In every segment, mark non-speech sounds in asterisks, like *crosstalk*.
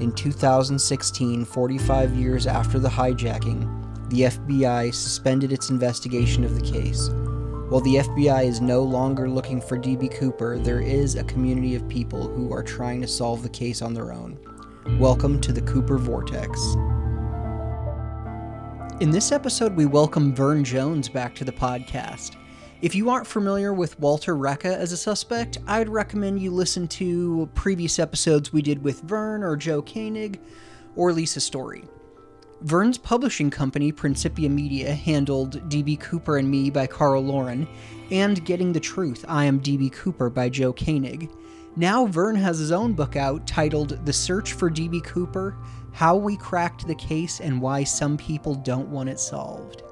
In 2016, 45 years after the hijacking, the FBI suspended its investigation of the case. While the FBI is no longer looking for DB Cooper, there is a community of people who are trying to solve the case on their own. Welcome to the Cooper Vortex. In this episode, we welcome Vern Jones back to the podcast. If you aren't familiar with Walter Reca as a suspect, I'd recommend you listen to previous episodes we did with Vern or Joe Koenig or Lisa Story. Vern's publishing company, Principia Media, handled DB Cooper and Me by Carl Laurin and Getting the Truth, I Am DB Cooper by Joe Koenig. Now, Vern has his own book out titled The Search for DB Cooper How We Cracked the Case and Why Some People Don't Want It Solved.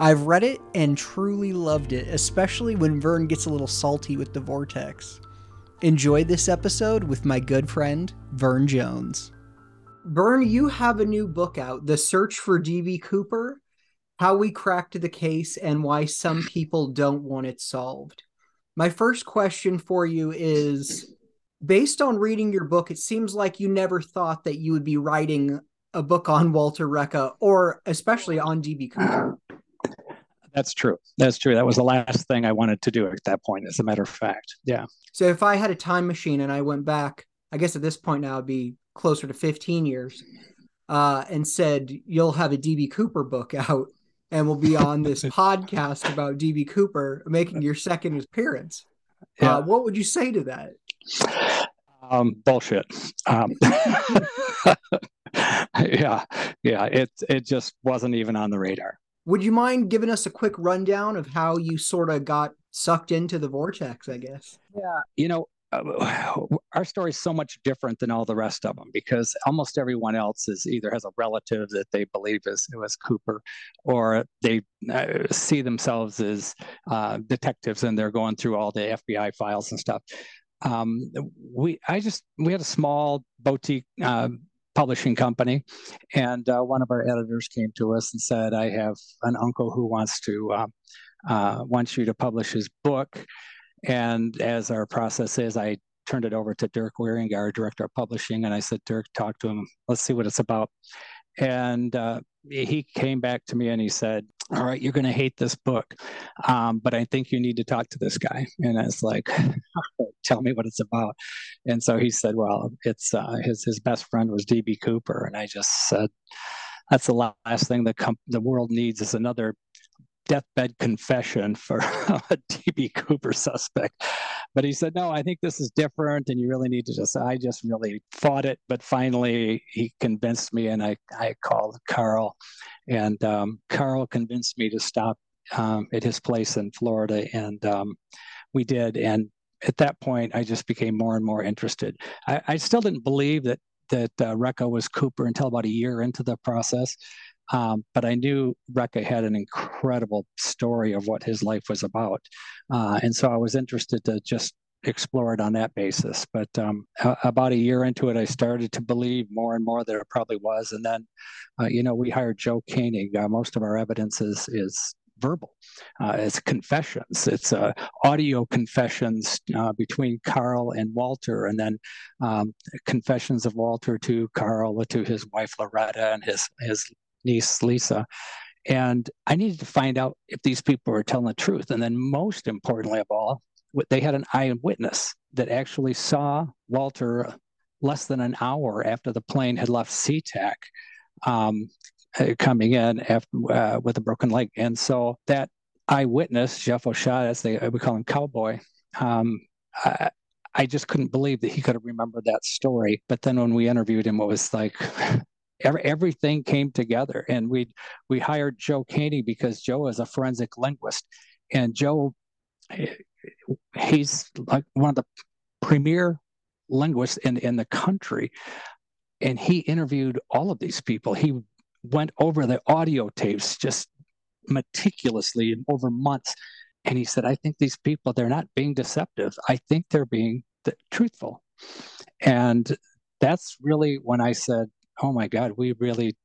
I've read it and truly loved it, especially when Vern gets a little salty with the vortex. Enjoy this episode with my good friend, Vern Jones. Vern, you have a new book out, The Search for DB Cooper How We Cracked the Case and Why Some People Don't Want It Solved. My first question for you is based on reading your book, it seems like you never thought that you would be writing a book on Walter Reca or especially on DB Cooper. That's true. That's true. That was the last thing I wanted to do at that point, as a matter of fact. Yeah. So if I had a time machine and I went back, I guess at this point now it'd be closer to 15 years, uh, and said, You'll have a DB Cooper book out and we'll be on this *laughs* podcast about DB Cooper making your second appearance. Uh, yeah. Uh, what would you say to that? Um, bullshit. Um, *laughs* yeah, yeah. It it just wasn't even on the radar. Would you mind giving us a quick rundown of how you sort of got sucked into the vortex? I guess. Yeah, you know, uh, our story is so much different than all the rest of them because almost everyone else is either has a relative that they believe is was Cooper, or they uh, see themselves as uh, detectives and they're going through all the FBI files and stuff. Um, we I just we had a small boutique uh, publishing company, and uh, one of our editors came to us and said, "I have an uncle who wants to uh, uh, wants you to publish his book." And as our process is, I turned it over to Dirk Waring, our director of publishing, and I said, "Dirk, talk to him. Let's see what it's about." And uh, he came back to me and he said, all right, you're going to hate this book, um, but I think you need to talk to this guy. And I was like, *laughs* tell me what it's about. And so he said, well, it's uh, his his best friend was DB Cooper, and I just said, that's the last thing the the world needs is another deathbed confession for *laughs* a DB Cooper suspect. But he said, no, I think this is different and you really need to just, I just really fought it. But finally, he convinced me and I, I called Carl and um, Carl convinced me to stop um, at his place in Florida. And um, we did. And at that point, I just became more and more interested. I, I still didn't believe that that uh, Reca was Cooper until about a year into the process. Um, but I knew Reca had an incredible story of what his life was about. Uh, and so I was interested to just explore it on that basis. But um, about a year into it, I started to believe more and more that it probably was. And then, uh, you know, we hired Joe Koenig. Uh, most of our evidence is, is verbal. Uh, it's confessions. It's uh, audio confessions uh, between Carl and Walter, and then um, confessions of Walter to Carl, to his wife Loretta, and his his niece Lisa. And I needed to find out if these people were telling the truth. And then, most importantly of all, they had an eyewitness that actually saw Walter less than an hour after the plane had left SeaTac um, uh, coming in after, uh, with a broken leg. And so that eyewitness, Jeff O'Shea, as they we call him Cowboy, um, I, I just couldn't believe that he could have remembered that story. But then when we interviewed him, it was like *laughs* every, everything came together and we we hired joe Koenig because joe is a forensic linguist and joe he's like one of the premier linguists in in the country and he interviewed all of these people. He went over the audio tapes just meticulously over months. And he said, I think these people, they're not being deceptive. I think they're being truthful. And that's really when I said, oh my God, we really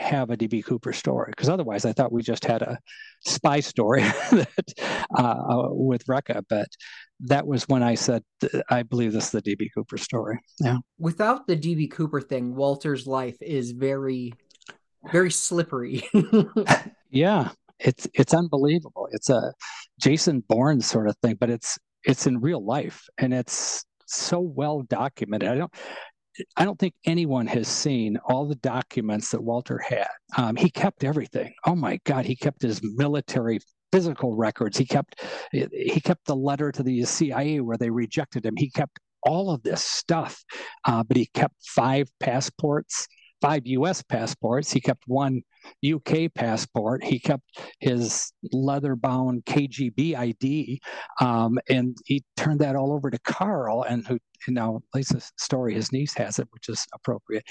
have a DB Cooper story. Because otherwise, I thought we just had a spy story *laughs* that, uh, with Reca. But that was when I said, I believe this is the DB Cooper story. Yeah. Without the DB Cooper thing, Walter's life is very, very slippery. *laughs* yeah. It's it's unbelievable. It's a Jason Bourne sort of thing, but it's it's in real life and it's so well documented. I don't I don't think anyone has seen all the documents that Walter had. Um, he kept everything. Oh my God, he kept his military physical records. He kept he kept the letter to the CIA where they rejected him. He kept all of this stuff, uh, but he kept five passports, five U.S. passports. He kept one UK passport. He kept his leather-bound KGB ID, um, and he turned that all over to Carl, and who you now at least the story his niece has it, which is appropriate.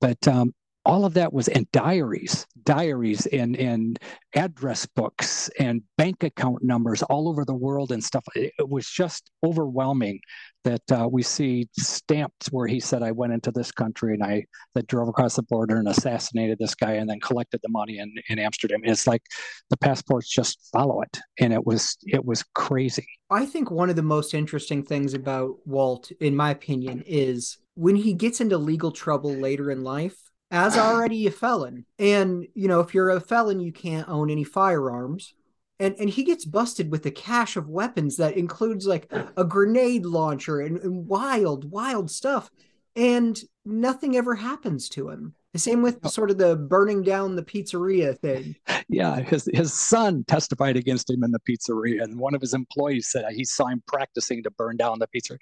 But um, all of that was in diaries, diaries and, and address books and bank account numbers all over the world and stuff. It, was just overwhelming that uh, we see stamps where he said, I went into this country and I that drove across the border and assassinated this guy and then collected the money in, in Amsterdam. It's like the passports just follow it. And it was it was crazy. I think one of the most interesting things about Walt, in my opinion, is when he gets into legal trouble later in life as already a felon. And, you know, if you're a felon, you can't own any firearms. And, and he gets busted with a cache of weapons that includes like a grenade launcher and, and wild, wild stuff. And nothing ever happens to him. The same with sort of the burning down the pizzeria thing. Yeah, his his son testified against him in the pizzeria, and one of his employees said he saw him practicing to burn down the pizzeria.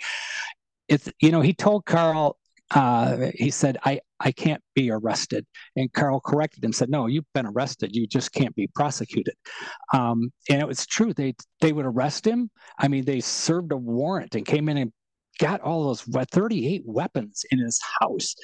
It's you know he told Carl uh, he said, I, I can't be arrested. And Carl corrected him, said, No, you've been arrested. You just can't be prosecuted. Um, and it was true. They, they would arrest him. I mean, they served a warrant and came in and got all those 38 weapons in his house.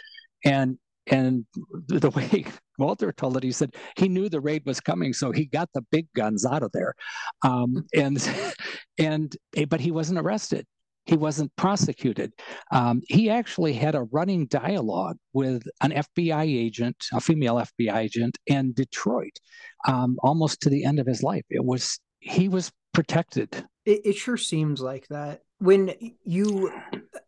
And and the *laughs* way Walter told it, he said he knew the raid was coming, so he got the big guns out of there, um, and *laughs* and but he wasn't arrested he wasn't prosecuted. Um, he actually had a running dialogue with an FBI agent, a female FBI agent, in Detroit, um, almost to the end of his life. It was he was protected. It, it sure seems like that. When you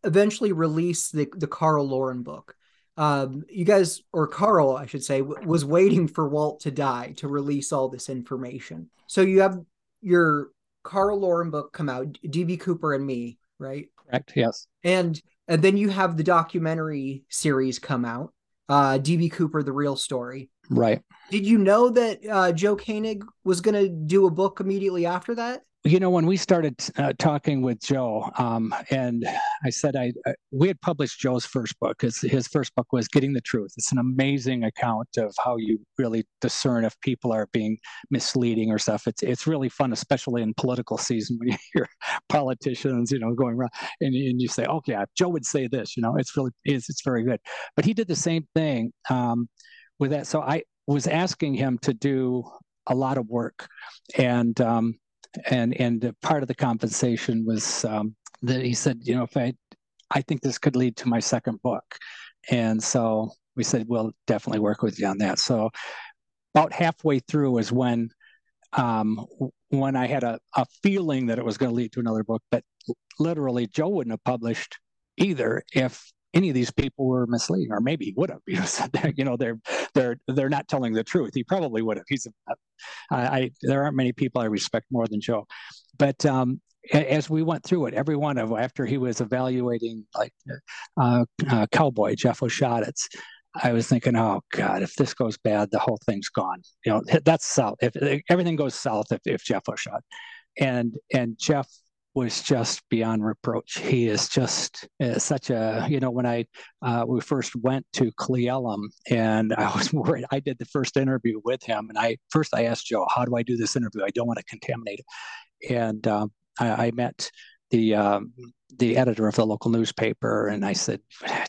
eventually release the the Carl Laurin book, um, you guys, or Carl, I should say, w- was waiting for Walt to die to release all this information. So you have your Carl Laurin book come out, DB Cooper and me, right? Correct. Yes. And and then you have the documentary series come out, uh, DB Cooper: The Real Story. Right. Did you know that uh, Joe Koenig was going to do a book immediately after that? you know when we started uh, talking with joe um, and i said I, I, we had published joe's first book his, his first book was getting the truth it's an amazing account of how you really discern if people are being misleading or stuff it's it's really fun especially in political season when *laughs* you hear politicians you know going around and, and you say okay joe would say this you know it's really it's, it's very good but he did the same thing um, with that so i was asking him to do a lot of work and um, and and part of the compensation was um, that he said, you know, if I, I think this could lead to my second book, and so we said we'll definitely work with you on that. So about halfway through is when um, when I had a, a feeling that it was going to lead to another book, but literally Joe wouldn't have published either if any of these people were misleading, or maybe he would have *laughs* because you know they're they're they're not telling the truth. He probably would have. He's I there aren't many people I respect more than Joe, but um, as we went through it, every one of after he was evaluating like uh, uh, Cowboy Jeff Osiadacz, I was thinking, oh God, if this goes bad, the whole thing's gone. You know, that's south. If, if everything goes south, if, if Jeff Oshad, and and Jeff was just beyond reproach. He is just uh, such a, you know, when I, uh, we first went to Cle Elum and I was *laughs* worried, I did the first interview with him. And I, first I asked Joe, how do I do this interview? I don't want to contaminate it. And um, I, I, met the, um, the editor of the local newspaper, and I said,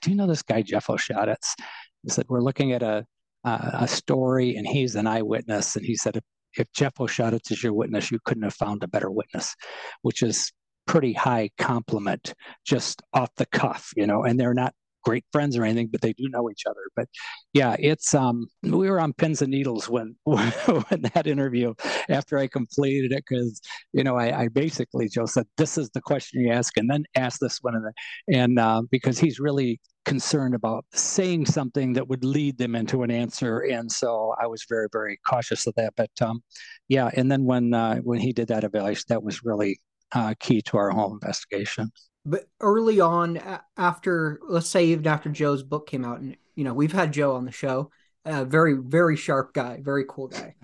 "Do you know this guy Jeff Osiadacz?" He said, "We're looking at a a story, and he's an eyewitness." And he said, "If, if Jeff Osiadacz is your witness, you couldn't have found a better witness," which is pretty high compliment just off the cuff, you know. And they're not great friends or anything, but they do know each other. But yeah, it's um we were on pins and needles when *laughs* when that interview after I completed it because you know I, I, basically Joe said this is the question you ask and then ask this one and then, and uh, because he's really concerned about saying something that would lead them into an answer. And so i was very very cautious of that. But um, yeah and then when uh, when he did that evaluation that was really uh, key to our whole investigation. But early on after let's say even after joe's book came out and you know we've had joe on the show a very very sharp guy very cool guy.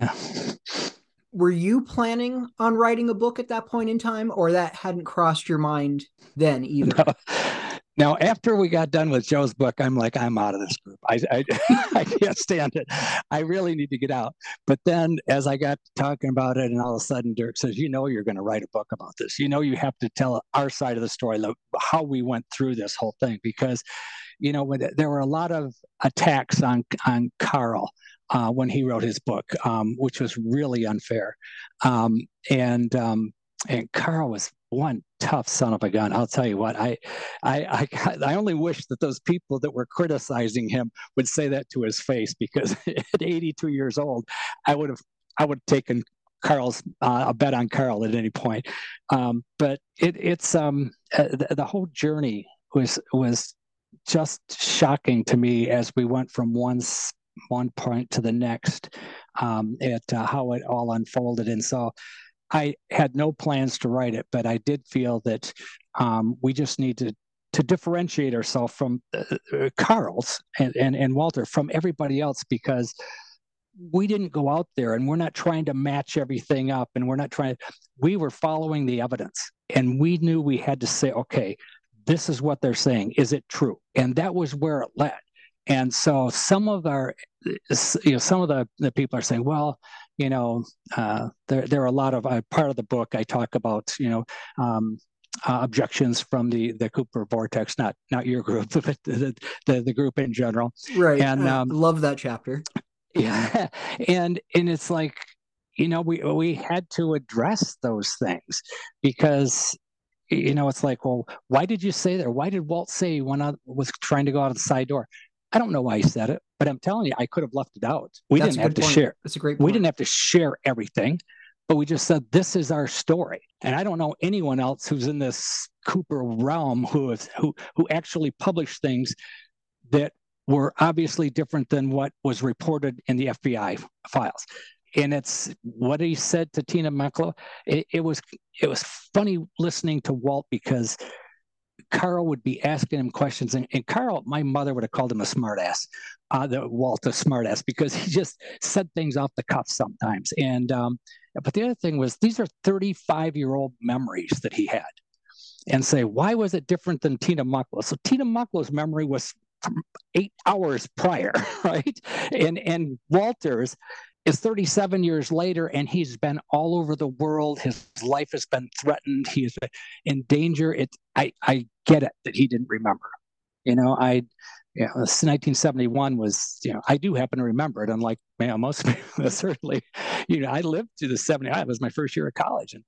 Were you planning on writing a book at that point in time or that hadn't crossed your mind then either? No. Now, after we got done with Joe's book, I'm like, I'm out of this group. I, I, *laughs* I, can't stand it. I really need to get out. But then, as I got talking about it, and all of a sudden, Dirk says, "You know, you're going to write a book about this. You know, you have to tell our side of the story, how we went through this whole thing, because, you know, when there were a lot of attacks on on Carl." Uh, when he wrote his book, um, which was really unfair, um, and um, and Carl was one tough son of a gun. I'll tell you what, I, I, I, I only wish that those people that were criticizing him would say that to his face because *laughs* at 82 years old, I would have, I would have taken Carl's uh, a bet on Carl at any point. Um, but it, it's um, uh, the, the whole journey was was just shocking to me as we went from one one point to the next um, at uh, how it all unfolded. And so I had no plans to write it, but I did feel that um, we just need to to differentiate ourselves from uh, uh, Carl's and, and and Walter from everybody else because we didn't go out there and we're not trying to match everything up and we're not trying we were following the evidence and we knew we had to say okay this is what they're saying. Is it true? And that was where it led. And so some of our you know some of the, the people are saying well you know, uh, there there are a lot of uh, part of the book I talk about, you know. Um, uh, objections from the the Cooper Vortex, not not your group, *laughs* but the the, the group in general. Right. And um, love that chapter. Yeah, *laughs* and and it's like you know we we had to address those things because you know it's like well why did you say that why did Walt say when I was trying to go out of the side door I don't know why he said it, but I'm telling you, I could have left it out. We That's didn't have to point. share. That's a great point. We didn't have to share everything, but we just said, this is our story. And I don't know anyone else who's in this Cooper realm who has, who, who actually published things that were obviously different than what was reported in the FBI files. And it's what he said to Tina Mucklow. It, it was it was funny listening to Walt because Carl would be asking him questions, and, and Carl, my mother would have called him a smartass, uh, the Walt a smartass, because he just said things off the cuff sometimes. And um, but the other thing was these are 35 year old memories that he had, and say why was it different than Tina Mucklow? So Tina Mucklow's memory was eight hours prior, *laughs* right? And and Walter's is 37 years later and he's been all over the world his life has been threatened he is in danger it i i get it that he didn't remember you know i you know, 1971 was, you know, I do happen to remember it, unlike you know, most *laughs* people, certainly, you know, I lived through the 70s. It was my first year of college. And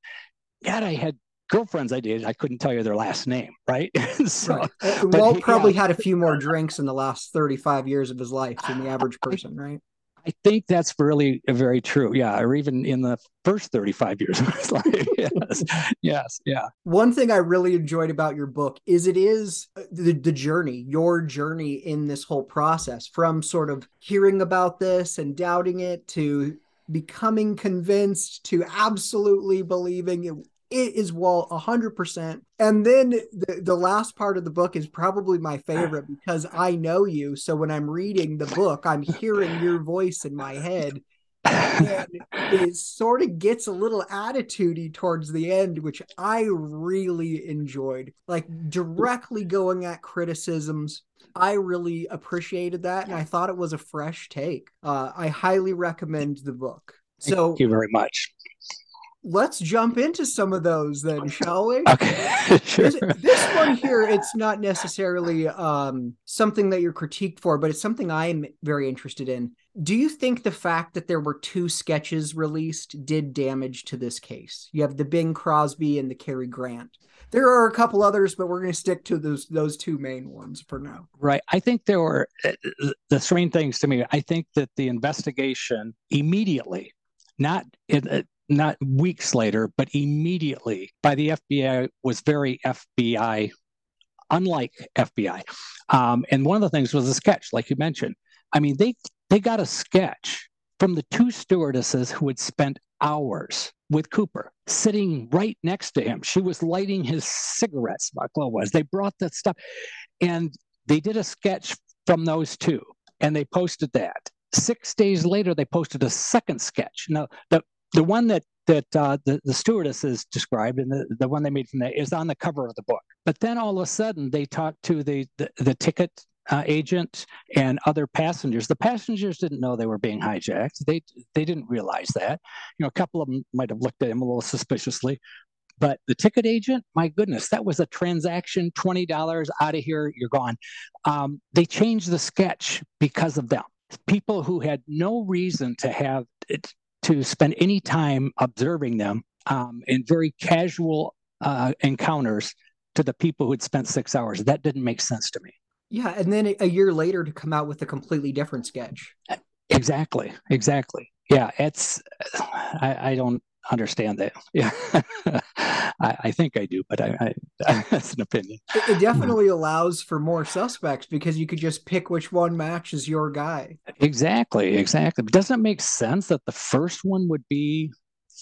God, I had girlfriends I did, I couldn't tell you their last name, right? *laughs* so, right. Uh, Walt probably yeah. had a few more drinks in the last 35 years of his life than the average person, right? I think that's really very true. Yeah, or even in the first 35 years of his *laughs* life. yes, yes, yeah. One thing I really enjoyed about your book is it is uh, the, the journey, your journey in this whole process from sort of hearing about this and doubting it to becoming convinced to absolutely believing it it is Walt 100%. And then the, the last part of the book is probably my favorite because I know you. So when I'm reading the book, I'm hearing your voice in my head. and it sort of gets a little attitudey towards the end, which I really enjoyed. Like directly going at criticisms. I really appreciated that. And I thought it was a fresh take. Uh, I highly recommend the book. So, Thank you very much let's jump into some of those then, shall we? Okay, *laughs* sure. This, this one here, it's not necessarily um, something that you're critiqued for, but it's something I'm very interested in. Do you think the fact that there were two sketches released did damage to this case? You have the Bing Crosby and the Cary Grant. There are a couple others, but we're going to stick to those those two main ones for now. Right. I think there were uh, the strange things to me. I think that the investigation immediately, not uh, not weeks later, but immediately by the FBI was very FBI, unlike FBI. Um, and one of the things was a sketch, like you mentioned. I mean, they they got a sketch from the two stewardesses who had spent hours with Cooper, sitting right next to him. She was lighting his cigarettes, Mucklow was. They brought that stuff. And they did a sketch from those two, and they posted that. Six days later, they posted a second sketch. Now, the, the one that that uh, the, the stewardesses described and the, the one they made from that is on the cover of the book. But then all of a sudden they talk to the, the, the ticket uh, agent and other passengers. The passengers didn't know they were being hijacked. They they didn't realize that. You know, a couple of them might have looked at him a little suspiciously, but the ticket agent, my goodness, that was a transaction. Twenty dollars out of here, you're gone. Um, they changed the sketch because of them. People who had no reason to have to spend any time observing them um, in very casual uh, encounters to the people who had spent six hours. That didn't make sense to me. Yeah, and then a year later to come out with a completely different sketch. Exactly, exactly. Yeah, it's I, I don't understand that. *laughs* Yeah, I, I, think I do, but I, I *laughs* that's an opinion. It, it hmm. definitely allows for more suspects because you could just pick which one matches your guy. Exactly, exactly. But doesn't it make sense that the first one would be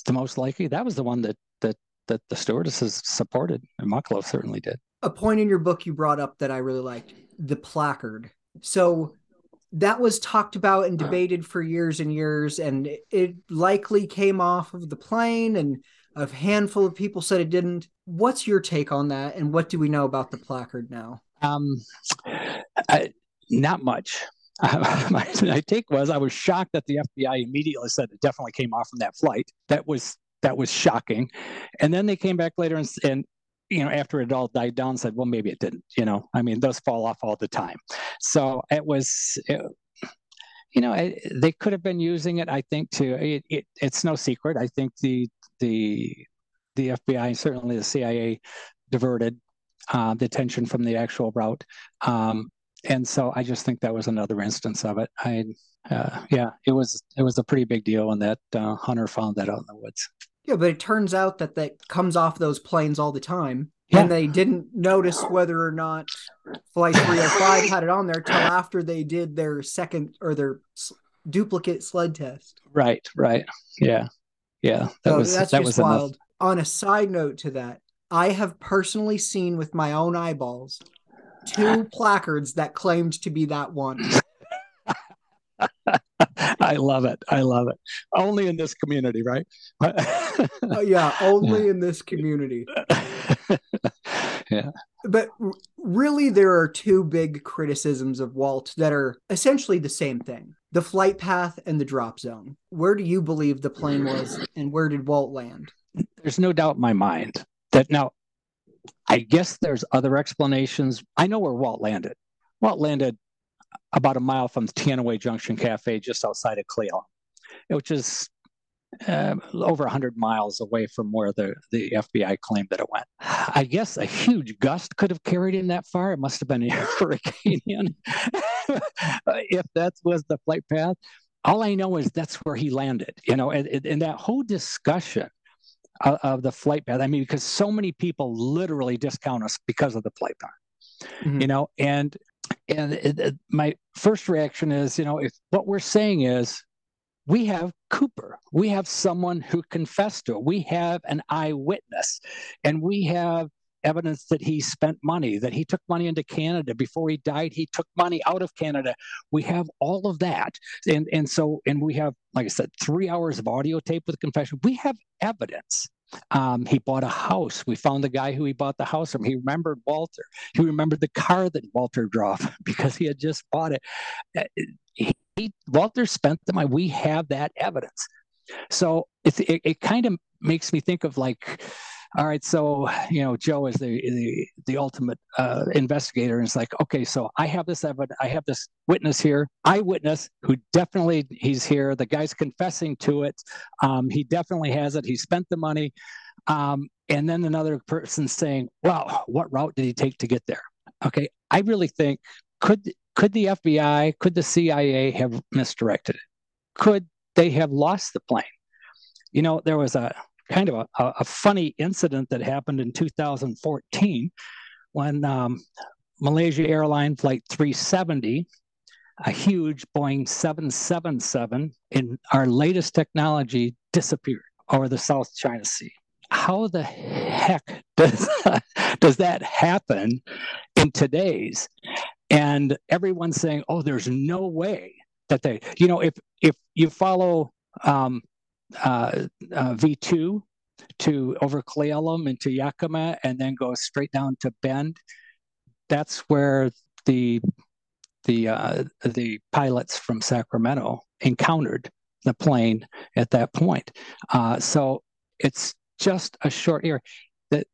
the most likely? That was the one that that that the stewardesses supported, and Mucklow certainly did. A point in your book you brought up that I really liked the placard. So that was talked about and debated for years and years, and it likely came off of the plane, and a handful of people said it didn't. What's your take on that, and what do we know about the placard now? Um, I, not much. *laughs* My, my take was I was shocked that the FBI immediately said it definitely came off from that flight. That was that was shocking. And then they came back later and, and you know, after it all died down, said, well, maybe it didn't. You know, I mean, those fall off all the time. So it was, it, you know, it, they could have been using it. I think to it, it, it's no secret. I think the the the FBI, certainly the CIA, diverted uh, the attention from the actual route. Um, and so I just think that was another instance of it. I, uh, yeah, it was it was a pretty big deal when that uh, hunter found that out in the woods. Yeah, but it turns out that that comes off those planes all the time. Yeah. And they didn't notice whether or not Flight 305 had it on there till after they did their second or their duplicate sled test. Right, right. Yeah. Yeah. That so was that's that was wild. Enough. On a side note to that, I have personally seen with my own eyeballs two placards that claimed to be that one. *laughs* I love it. I love it. Only in this community, right? uh, *laughs* yeah, only yeah. in this community. *laughs* yeah. But really, there are two big criticisms of Walt that are essentially the same thing the flight path and the drop zone. Where do you believe the plane was, and where did Walt land? There's no doubt in my mind that now, I guess there's other explanations. I know where Walt landed. Walt landed about a mile from the Teanaway Junction Cafe just outside of Cle Elum, which is uh, over 100 miles away from where the, the FBI claimed that it went. I guess a huge gust could have carried him that far. It must have been a *laughs* hurricane *laughs* if that was the flight path. All I know is that's where he landed, you know, and, and that whole discussion of, of, the flight path. I mean, because so many people literally discount us because of the flight path, mm-hmm. you know, and and it, it, my first reaction is, you know, if what we're saying is we have Cooper, we have someone who confessed to it, we have an eyewitness, and we have evidence that he spent money, that he took money into Canada before he died. He took money out of Canada. We have all of that, and and so and we have, like I said, three hours of audio tape with confession. We have evidence um, he bought a house. We found the guy who he bought the house from. He remembered Walter. He remembered the car that Walter drove *laughs* because he had just bought it. Uh, he, Walter spent the money. We have that evidence. So it, it, it kind of makes me think of like, all right, so you know, Joe is the the, the ultimate uh, investigator, and it's like, okay, so I have this evidence, I have this witness here, eyewitness who definitely he's here. The guy's confessing to it. Um, he definitely has it. He spent the money, um, and then another person saying, "Wow, what route did he take to get there?" Okay, I really think could could the FBI, could the CIA have misdirected it? Could they have lost the plane? You know, there was a kind of a, a funny incident that happened in 2014 when um, Malaysia Airline Flight 370, a huge Boeing 777 in our latest technology, disappeared over the South China Sea. How the heck does, *laughs* does that happen in today's? And everyone's saying, oh, there's no way that they, you know, if if you follow um, uh, uh, V2 to over Cle Elum into Yakima and then go straight down to Bend. That's where the the uh, the pilots from Sacramento encountered the plane at that point. Uh, so it's just a short area. That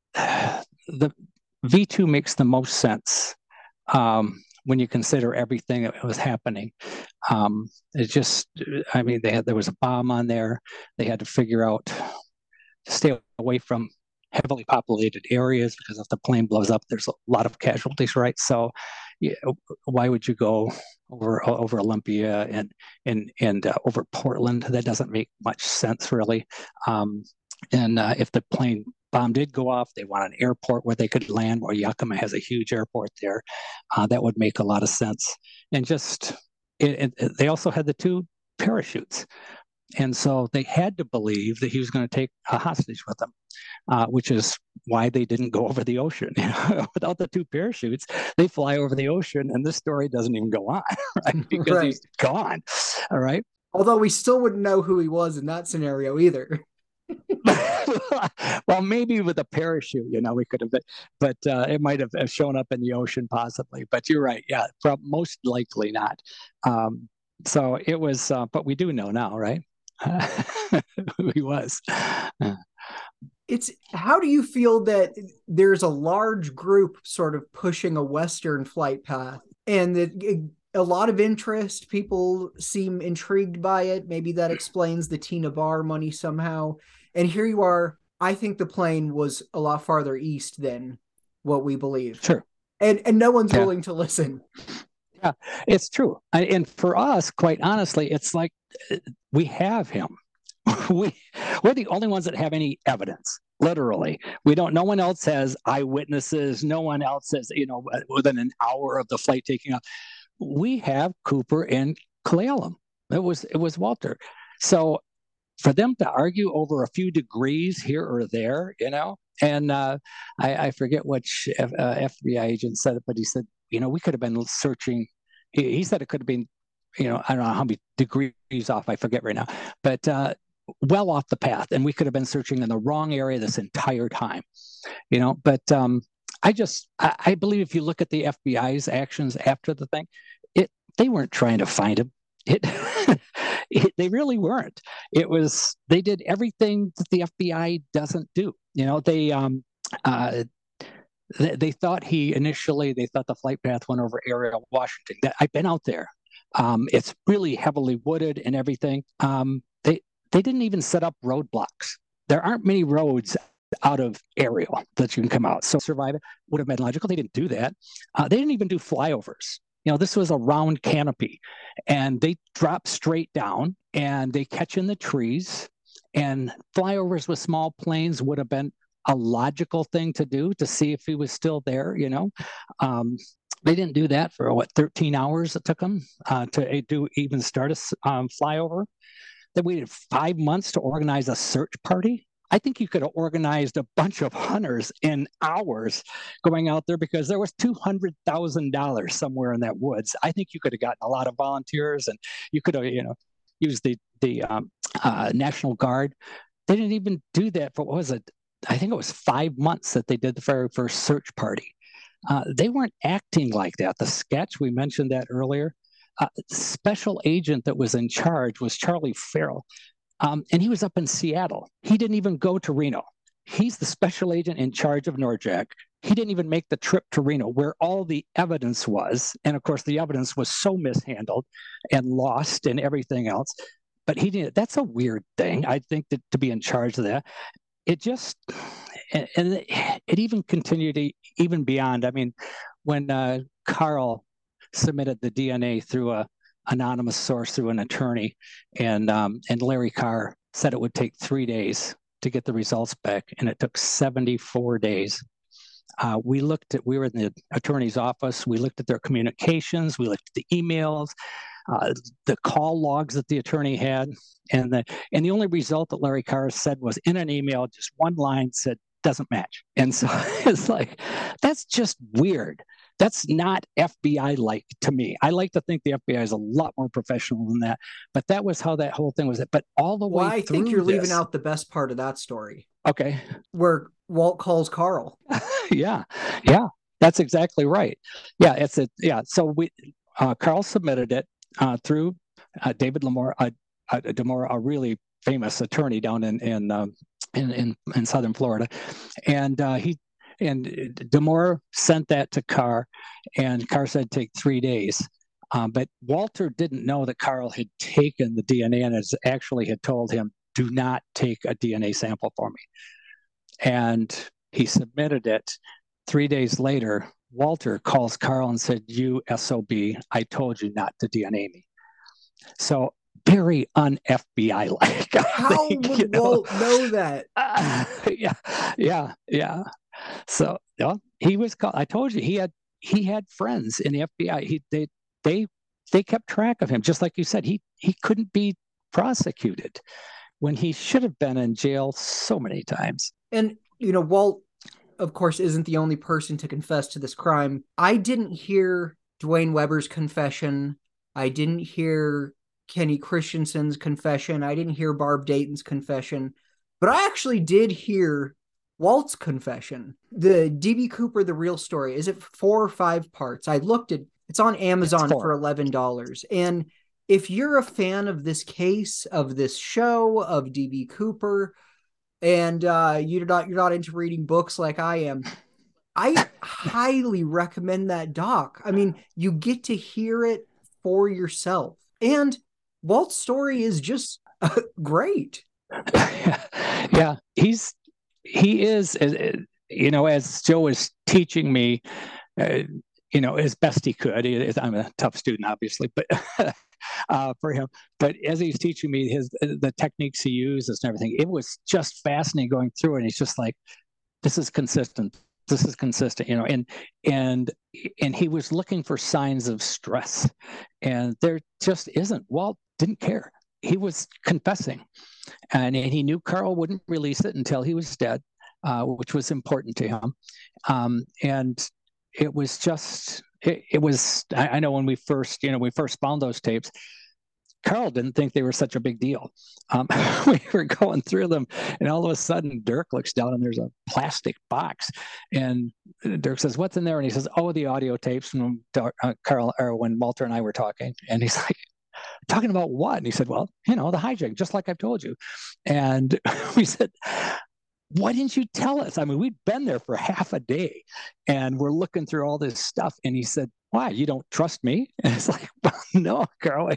the *sighs* V2 makes the most sense um, when you consider everything that was happening. Um, it just, I mean, they had there was a bomb on there. They had to figure out to stay away from heavily populated areas because if the plane blows up, there's a lot of casualties, right? So, yeah, why would you go over over Olympia and and and uh, over Portland? That doesn't make much sense, really. Um, and uh, if the plane bomb did go off, they want an airport where they could land. Where Yakima has a huge airport there, uh, that would make a lot of sense. And just it, it, they also had the two parachutes. And so they had to believe that he was going to take a hostage with them, uh, which is why they didn't go over the ocean. *laughs* Without the two parachutes, they fly over the ocean, and this story doesn't even go on, *laughs* right? *laughs* Because right. he's gone. All right. Although we still wouldn't know who he was in that scenario either. *laughs* well, maybe with a parachute, you know, we could have, been, but uh, it might have shown up in the ocean possibly. But you're right, yeah, most likely not. Um, so it was, uh, but we do know now, right? *laughs* who he was. It's how do you feel that there's a large group sort of pushing a Western flight path and that a lot of interest, people seem intrigued by it. Maybe that mm. explains the Tena Bar money somehow. And here you are. I think the plane was a lot farther east than what we believe. Sure. And and no one's yeah. willing to listen. Yeah, it's true. And for us, quite honestly, it's like uh, we have him. *laughs* we we're the only ones that have any evidence. Literally, we don't. No one else has eyewitnesses. No one else says, you know, uh, within an hour of the flight taking off. We have Cooper and Cle Elum. It was it was Walter. So for them to argue over a few degrees here or there, you know, and uh, I, I, forget which F, uh, FBI agent said it, but he said, you know, we could have been searching. He, he said it could have been you know, I don't know how many degrees off, I forget right now, but uh, well off the path. And we could have been searching in the wrong area this entire time, you know, but um, I just, I, I believe if you look at the FBI's actions after the thing, it, they weren't trying to find him. It, *laughs* it, they really weren't. It was they did everything that the FBI doesn't do. You know, they um, uh, they, thought he initially they thought the flight path went over Ariel Washington. I've been out there. Um, it's really heavily wooded and everything. Um, they they didn't even set up roadblocks. There aren't many roads out of Ariel that you can come out. So survive would have been logical. They didn't do that. Uh, they didn't even do flyovers. You know, this was a round canopy, and they drop straight down and they catch in the trees. And flyovers with small planes would have been a logical thing to do to see if he was still there. You know, um, they didn't do that for what 13 hours it took them uh, to do even start a um, flyover. They waited five months to organize a search party. I think you could have organized a bunch of hunters in hours going out there because there was two hundred thousand dollars somewhere in that woods. I think you could have gotten a lot of volunteers, and you could have, you know, used the the um, uh, National Guard. They didn't even do that for what was it? I think it was five months that they did the very first search party. Uh, they weren't acting like that. The sketch, we mentioned that earlier. Uh, special agent that was in charge was Charlie Farrell. Um, and he was up in Seattle. He didn't even go to Reno. He's the special agent in charge of NORJAK. He didn't even make the trip to Reno, where all the evidence was. And of course, the evidence was so mishandled and lost and everything else. But he didn't. That's a weird thing. I think that to be in charge of that, it just, and it even continued even beyond. I mean, when uh, Carl submitted the DNA through a anonymous source through an attorney, and um, and Larry Carr said it would take three days to get the results back, and it took 74 days. Uh, we looked at, we were in the attorney's office, we looked at their communications, we looked at the emails, uh, the call logs that the attorney had, and the and the only result that Larry Carr said was in an email, just one line said doesn't match, and so *laughs* it's like that's just weird that's not FBI like to me. I like to think the FBI is a lot more professional than that. But that was how that whole thing was. But all the well, way I think you're this, leaving out the best part of that story. Okay. Where Walt calls Carl. *laughs* yeah. Yeah. That's exactly right. Yeah. It's a, yeah. So we, uh, Carl submitted it uh, through uh, David Lamore, uh, uh, Demore, a really famous attorney down in, in, um, in, in, in southern Florida, and uh, he and Demore sent that to Carr, and Carr said take three days. Um, but Walter didn't know that Carl had taken the DNA and has actually had told him, do not take a DNA sample for me. And he submitted it. Three days later, Walter calls Carl and said, You SOB, I told you not to DNA me. So very un FBI like. *laughs* How think, would you know? Walt know that? Uh, *laughs* yeah, yeah, yeah. So yeah, he was called. I told you he had he had friends in the FBI. He they they they kept track of him, just like you said. He he couldn't be prosecuted when he should have been in jail so many times. And you know, Walt, of course, isn't the only person to confess to this crime. I didn't hear Duane Weber's confession. I didn't hear Kenny Christiansen's confession. I didn't hear Barb Dayton's confession, but I actually did hear Walt's confession, the DB Cooper, the real story, is it four or five parts? I looked at it's on Amazon it's for eleven dollars. And if you're a fan of this case, of this show, of DB Cooper, and uh, you're not you're not into reading books like I am, I highly recommend that doc. I mean, you get to hear it for yourself, and Walt's story is just uh, *laughs* great. *laughs* yeah, he's he is, you know, as Joe was teaching me, uh, you know, as best he could. I'm a tough student, obviously, but *laughs* uh, for him. But as he's teaching me his the techniques he uses and everything, it was just fascinating going through it. And he's just like, this is consistent. This is consistent, you know, and and and he was looking for signs of stress, and there just isn't. Walt didn't care he was confessing, and, and he knew Carl wouldn't release it until he was dead, uh, which was important to him. Um, and it was just, it, it was. I, I, know when we first, you know, we first found those tapes. Carl didn't think they were such a big deal. Um, *laughs* we were going through them, and all of a sudden, Dirk looks down and there's a plastic box, and Dirk says, "What's in there?" And he says, "Oh, the audio tapes from uh, Carl or when Walter and I were talking." And he's *laughs* like, talking about what? And he said, well, you know, the hijack, just like I've told you. And *laughs* we said, why didn't you tell us? I mean, we'd been there for half a day and we're looking through all this stuff. And he said, why? You don't trust me? *laughs* And it's like, well, *laughs* no, Carl,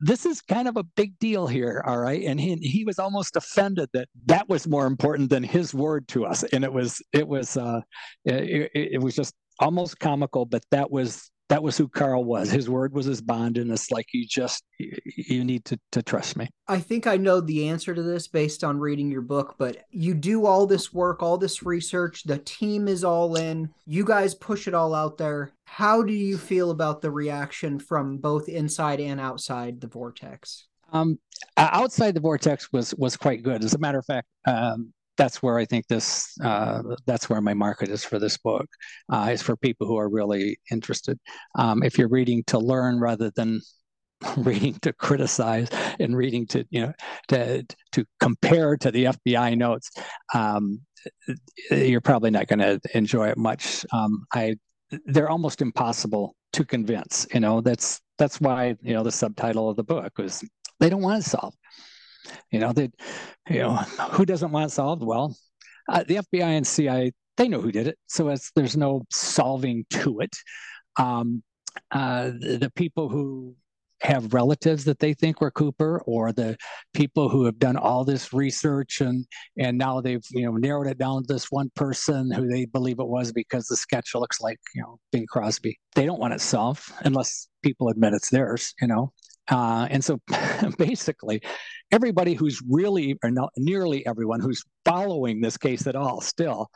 this is kind of a big deal here. All right. And he, he was almost offended that that was more important than his word to us. And it was, it was, uh, it, it was just almost comical, but that was that was who Carl was. His word was his bond, and it's like you just you need to to trust me. I think I know the answer to this based on reading your book, but you do all this work, all this research. The team is all in. You guys push it all out there. How do you feel about the reaction from both inside and outside the vortex? Um, outside the vortex was was quite good. As a matter of fact, um, that's where I think this uh, that's where my market is for this book uh, is for people who are really interested. Um, if you're reading to learn rather than *laughs* reading to criticize and reading to you know to to compare to the FBI notes, um, you're probably not going to enjoy it much. Um, I they're almost impossible to convince. You know that's that's why you know the subtitle of the book was they don't want to solve You know, that you know who doesn't want it solved? Well, uh, the FBI and CIA they know who did it, so there's no solving to it. Um, uh, the, the people who have relatives that they think were Cooper, or the people who have done all this research and and now they've you know narrowed it down to this one person who they believe it was because the sketch looks like you know Bing Crosby. They don't want it solved unless people admit it's theirs, you know. Uh, and so *laughs* basically, everybody who's really, or not, nearly everyone who's following this case at all still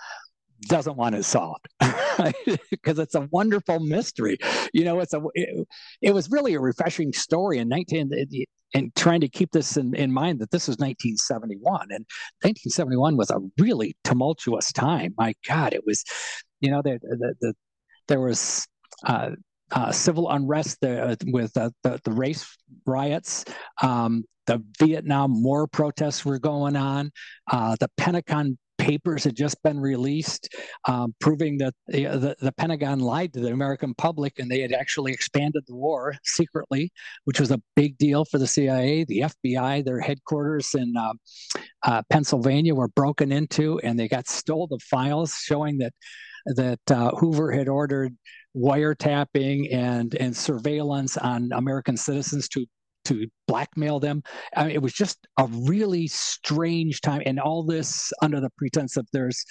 doesn't want it solved *laughs* because it's a wonderful mystery. You know, it's a it, it, was really a refreshing story in 19 and trying to keep this in, in mind that this was 1971 and 1971 was a really tumultuous time. My God, it was, you know, the, the, the there was uh, uh, civil unrest the, with uh, the, the race riots. Um, the Vietnam War protests were going on. Uh, the Pentagon papers had just been released um, proving that the, the, the, Pentagon lied to the American public and they had actually expanded the war secretly, which was a big deal for the CIA. The FBI, their headquarters in uh, uh, Pennsylvania, were broken into and they got stole the files showing that that uh, Hoover had ordered wiretapping and and surveillance on American citizens to to blackmail them. I mean, it was just a really strange time, and all this under the pretense of there's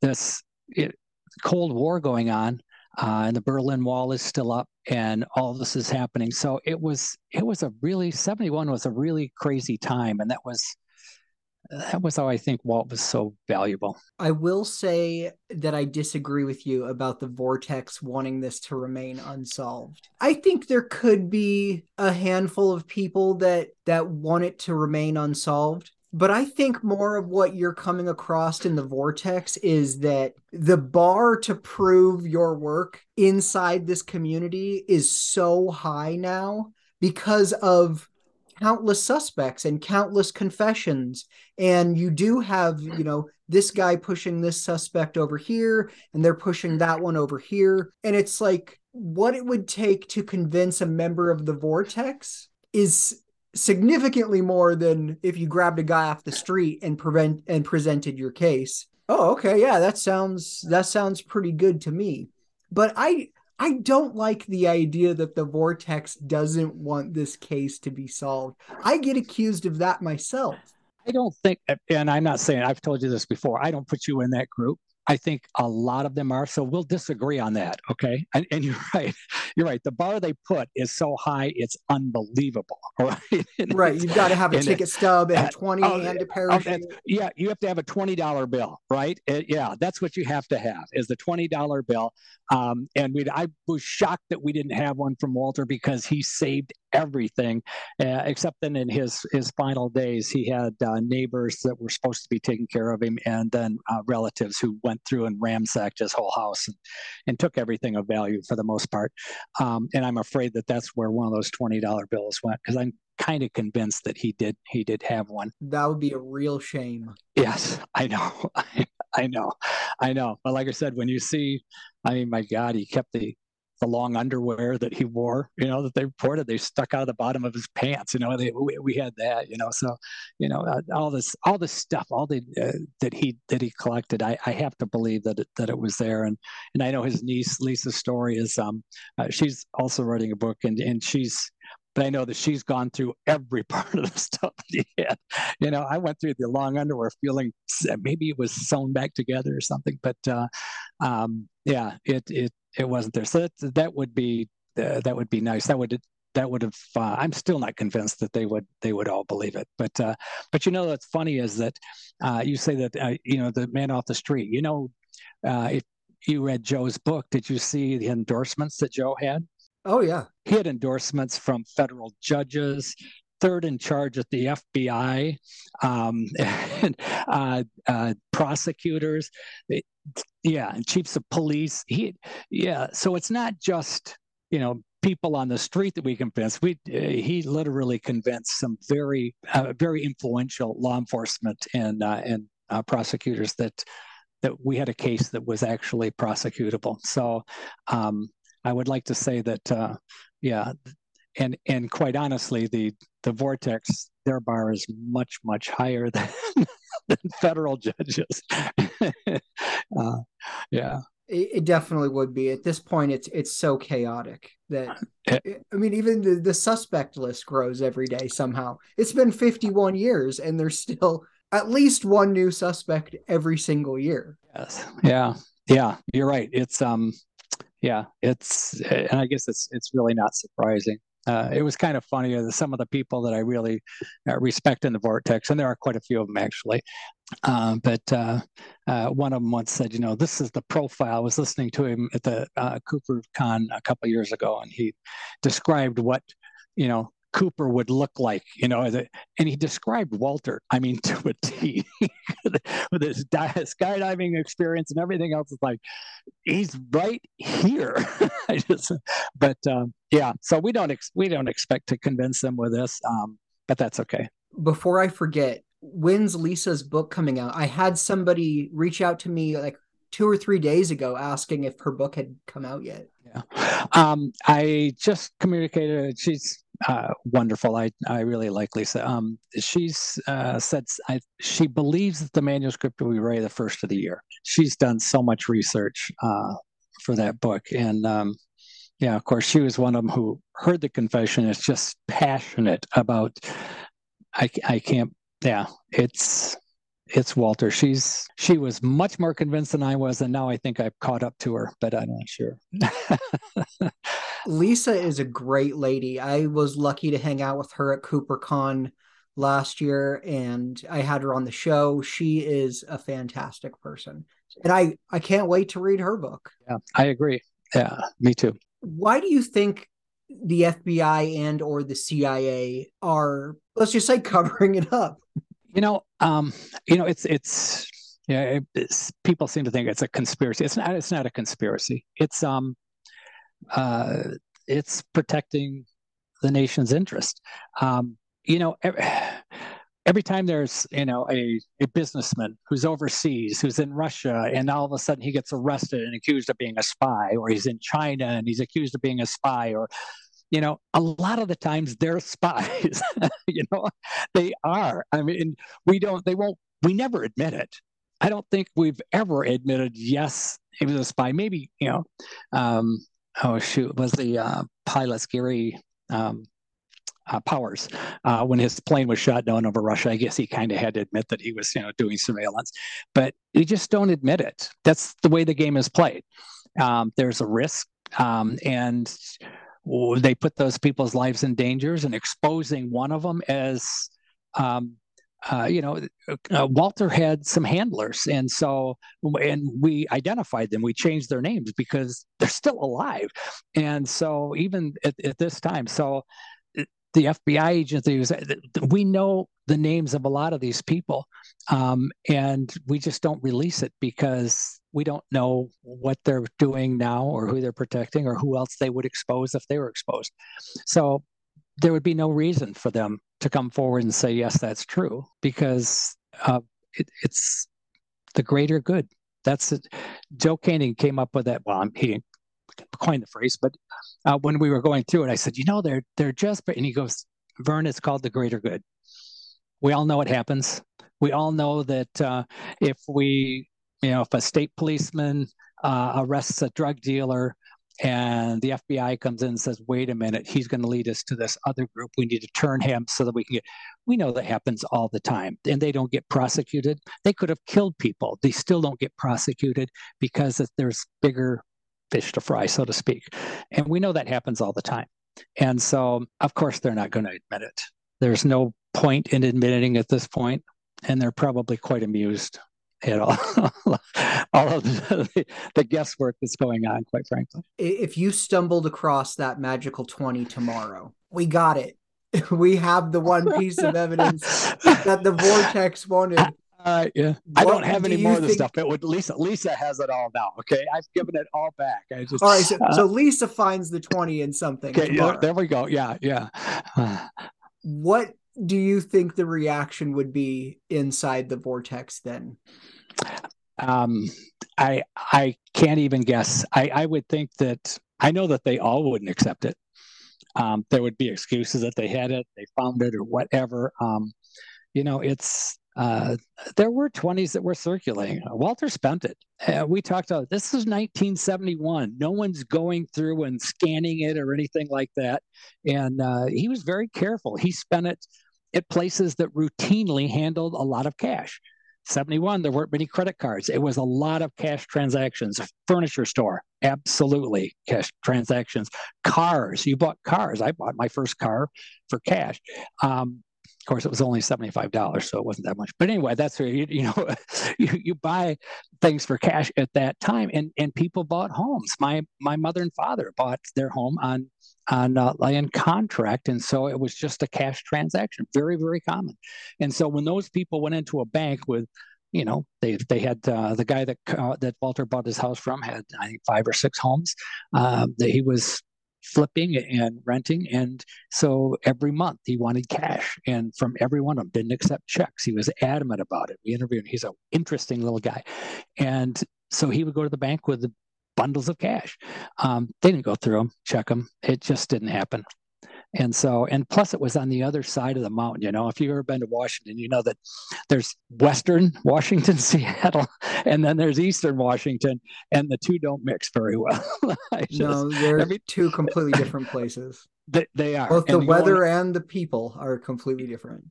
this it, Cold War going on, uh, and the Berlin Wall is still up, and all this is happening. So it was it was a really seventy one was a really crazy time, and that was that was how I think Walt was so valuable. I will say that I disagree with you about the vortex wanting this to remain unsolved. I think there could be a handful of people that that want it to remain unsolved. But I think more of what you're coming across in the vortex is that the bar to prove your work inside this community is so high now because of countless suspects and countless confessions. And you do have you know this guy pushing this suspect over here and they're pushing that one over here. And it's like what it would take to convince a member of the vortex is significantly more than if you grabbed a guy off the street and prevent and presented your case. Oh okay. Yeah that sounds that sounds pretty good to me. But i I don't like the idea that the vortex doesn't want this case to be solved. I get accused of that myself. I don't think, and I'm not saying I've told you this before, I don't put you in that group. I think a lot of them are. So we'll disagree on that. Okay. And, and, *laughs* you're right. You're right. The bar they put is so high, it's unbelievable. *laughs* Right. right. You've got to have a ticket it, stub and uh, *laughs* 20 oh, and a parachute. Oh, yeah. You have to have a $20 bill, right? It, yeah. That's what you have to have is the $20 bill. Um, and we I was shocked that we didn't have one from Walter because he saved everything, uh, except then in his his final days, he had uh, neighbors that were supposed to be taking care of him, and then uh, relatives who went through and ransacked his whole house and, and took everything of value for the most part. Um, and I'm afraid that that's where one of those twenty dollar bills went because I'm kind of convinced that he did he did have one. That would be a real shame. Yes, I know. *laughs* I know. I know. But like I said, when you see, I mean, my God, he kept the the long underwear that he wore, you know, that they reported they stuck out of the bottom of his pants. You know, they, we, we had that, you know, so, you know, uh, all this, all this stuff, all the, uh, that he, that he collected, I, I have to believe that it, that it was there. And, and I know his niece, Lisa's story is, um, uh, she's also writing a book and, and she's, but I know that she's gone through every *laughs* part of the stuff that he had. You know, I went through the long underwear feeling maybe it was sewn back together or something, but uh, um, yeah, it it it wasn't there. So that that would be uh, that would be nice. That would that would have. Uh, I'm still not convinced that they would they would all believe it. But uh, but you know what's funny is that uh, you say that uh, you know the man off the street. You know, uh, if you read Joe's book, did you see the endorsements that Joe had? Oh yeah, he had endorsements from federal judges, third in charge at the FBI, um, *laughs* and, uh, uh, prosecutors, yeah, and chiefs of police. He, yeah, so it's not just you know people on the street that we convinced. We uh, he literally convinced some very uh, very influential law enforcement and uh, and uh, prosecutors that that we had a case that was actually prosecutable. So um, I would like to say that yeah and and quite honestly, the the vortex their bar is much much higher *laughs* than, than federal judges. *laughs* uh, yeah. It, it, definitely would be. At this point, it's it's so chaotic that it, I mean, even the, the suspect list grows every day somehow. It's been 51 years, and there's still at least one new suspect every single year. Yes. Yeah. Yeah. You're right. It's um yeah, it's and I guess it's it's really not surprising. Uh, it was kind of funny. Some of the people that I really uh, respect in the vortex, and there are quite a few of them actually. Um, but uh, uh, one of them once said, "You know, this is the profile." I was listening to him at the uh, Cooper Con a couple years ago, and he described what you know Cooper would look like, you know, and he described Walter, I mean, *laughs* to a T, with his skydiving experience and everything else. It's like, he's right here. *laughs* I just, but um, yeah, so we don't, ex- we don't expect to convince them with this, um, but that's okay. Before I forget, when's Lisa's book coming out? I had somebody reach out to me like two or three days ago asking if her book had come out yet. Yeah. Um, I just communicated. She's uh, wonderful. I I really like Lisa. Um, she's uh, said I, she believes that the manuscript will be ready the first of the year. She's done so much research uh, for that book, and um, yeah, of course, she was one of them who heard the confession. Is just passionate about. I I can't. Yeah, it's it's Walter. She's she was much more convinced than I was, and now I think I've caught up to her, but I'm not sure. *laughs* Lisa is a great lady. I was lucky to hang out with her at CooperCon last year, and I had her on the show. She is a fantastic person, and I I can't wait to read her book. Yeah, I agree. Yeah, me too. Why do you think the FBI and or the CIA are let's just say *laughs* covering it up? You know, um, you know, it's it's yeah. It, people seem to think it's a conspiracy. It's not. It's not a conspiracy. It's um, uh, it's protecting the nation's interest. Um, you know, every, *sighs* every time there's you know a, a businessman who's overseas who's in russia and all of a sudden he gets arrested and accused of being a spy or he's in china and he's accused of being a spy or you know, a lot of the times they're *laughs* spies. *laughs* you know, they are. I mean, we don't, they won't, we never admit it. I don't think we've ever admitted, yes, he was a spy. Maybe, you know, um, oh, shoot, was the uh, pilot Gary um, uh, Powers uh, when his plane was shot down over Russia. I guess he kind of had to admit that he was, you know, doing surveillance, but we just don't admit it. That's the way the game is played. Um, there's a risk, um, and they put those people's lives in dangers and exposing one of them as um, uh, you know, uh, Walter had some handlers, and so and we identified them. We changed their names because they're still alive, and so even at, at this time, so the FBI agencies, we know the names of a lot of these people, um, and we just don't release it because we don't know what they're doing now or who they're protecting or who else they would expose if they were exposed. So there would be no reason for them to come forward and say, yes, that's true, because uh, it, it's the greater good. That's it. Joe Koenig came up with that. Well, I'm, he coined the phrase, but uh, when we were going through it, I said, you know, they're they're just, and he goes, Vern, it's called the greater good. We all know what happens. We all know that uh, if we, you know, if a state policeman uh, arrests a drug dealer and the FBI comes in and says, wait a minute, he's going to lead us to this other group. We need to turn him so that we can get. We know that happens all the time and they don't get prosecuted. They could have killed people. They still don't get prosecuted because there's bigger fish to fry, so to speak. And we know that happens all the time. And so, of course, they're not going to admit it. There's no point in admitting at this point, and they're probably quite amused at all, *laughs* all of the, the guesswork that's going on, quite frankly. If you stumbled across that magical 20 tomorrow, we got it. *laughs* We have the one piece of evidence *laughs* that the vortex wanted uh, yeah, I don't have any more of the think... stuff. But would Lisa, Lisa has it all now. Okay, I've given it all back. I just all right. So, uh, so Lisa finds the twenty and something. Okay, yeah, there we go. Yeah, yeah. *sighs* what do you think the reaction would be inside the vortex then? Um, I I can't even guess. I I would think that I know that they all wouldn't accept it. Um, there would be excuses that they had it, they found it, or whatever. Um, you know, it's uh, there were 20s that were circulating. Walter spent it. Uh, we talked about this is 1971. No one's going through and scanning it or anything like that. And uh, he was very careful. He spent it at places that routinely handled a lot of cash. 71, there weren't many credit cards. It was a lot of cash transactions. Furniture store, absolutely cash transactions. Cars, you bought cars. I bought my first car for cash. Um, of course, it was only $75, so it wasn't that much. But anyway, that's where you, *laughs* you know, you, you buy things for cash at that time. And, and people bought homes. My, my mother and father bought their home on, on uh, land contract. And so it was just a cash transaction, very, very common. And so when those people went into a bank with, you know, they they had uh, the guy that uh, that Walter bought his house from had I think five or six homes. Um, that he was flipping and renting. And so every month he wanted cash. And from every one of them, didn't accept checks. He was adamant about it. We interviewed him. He's an interesting little guy. And so he would go to the bank with the bundles of cash. Um, they didn't go through them, check them. It just didn't happen. And so, and plus it was on the other side of the mountain. You know, if you've ever been to Washington, you know that there's Western *laughs* Washington, Seattle, and then there's Eastern Washington, and the two don't mix very well. *laughs* just, no, they're every, two completely different places. They, they are. Both the weather and the people are completely different.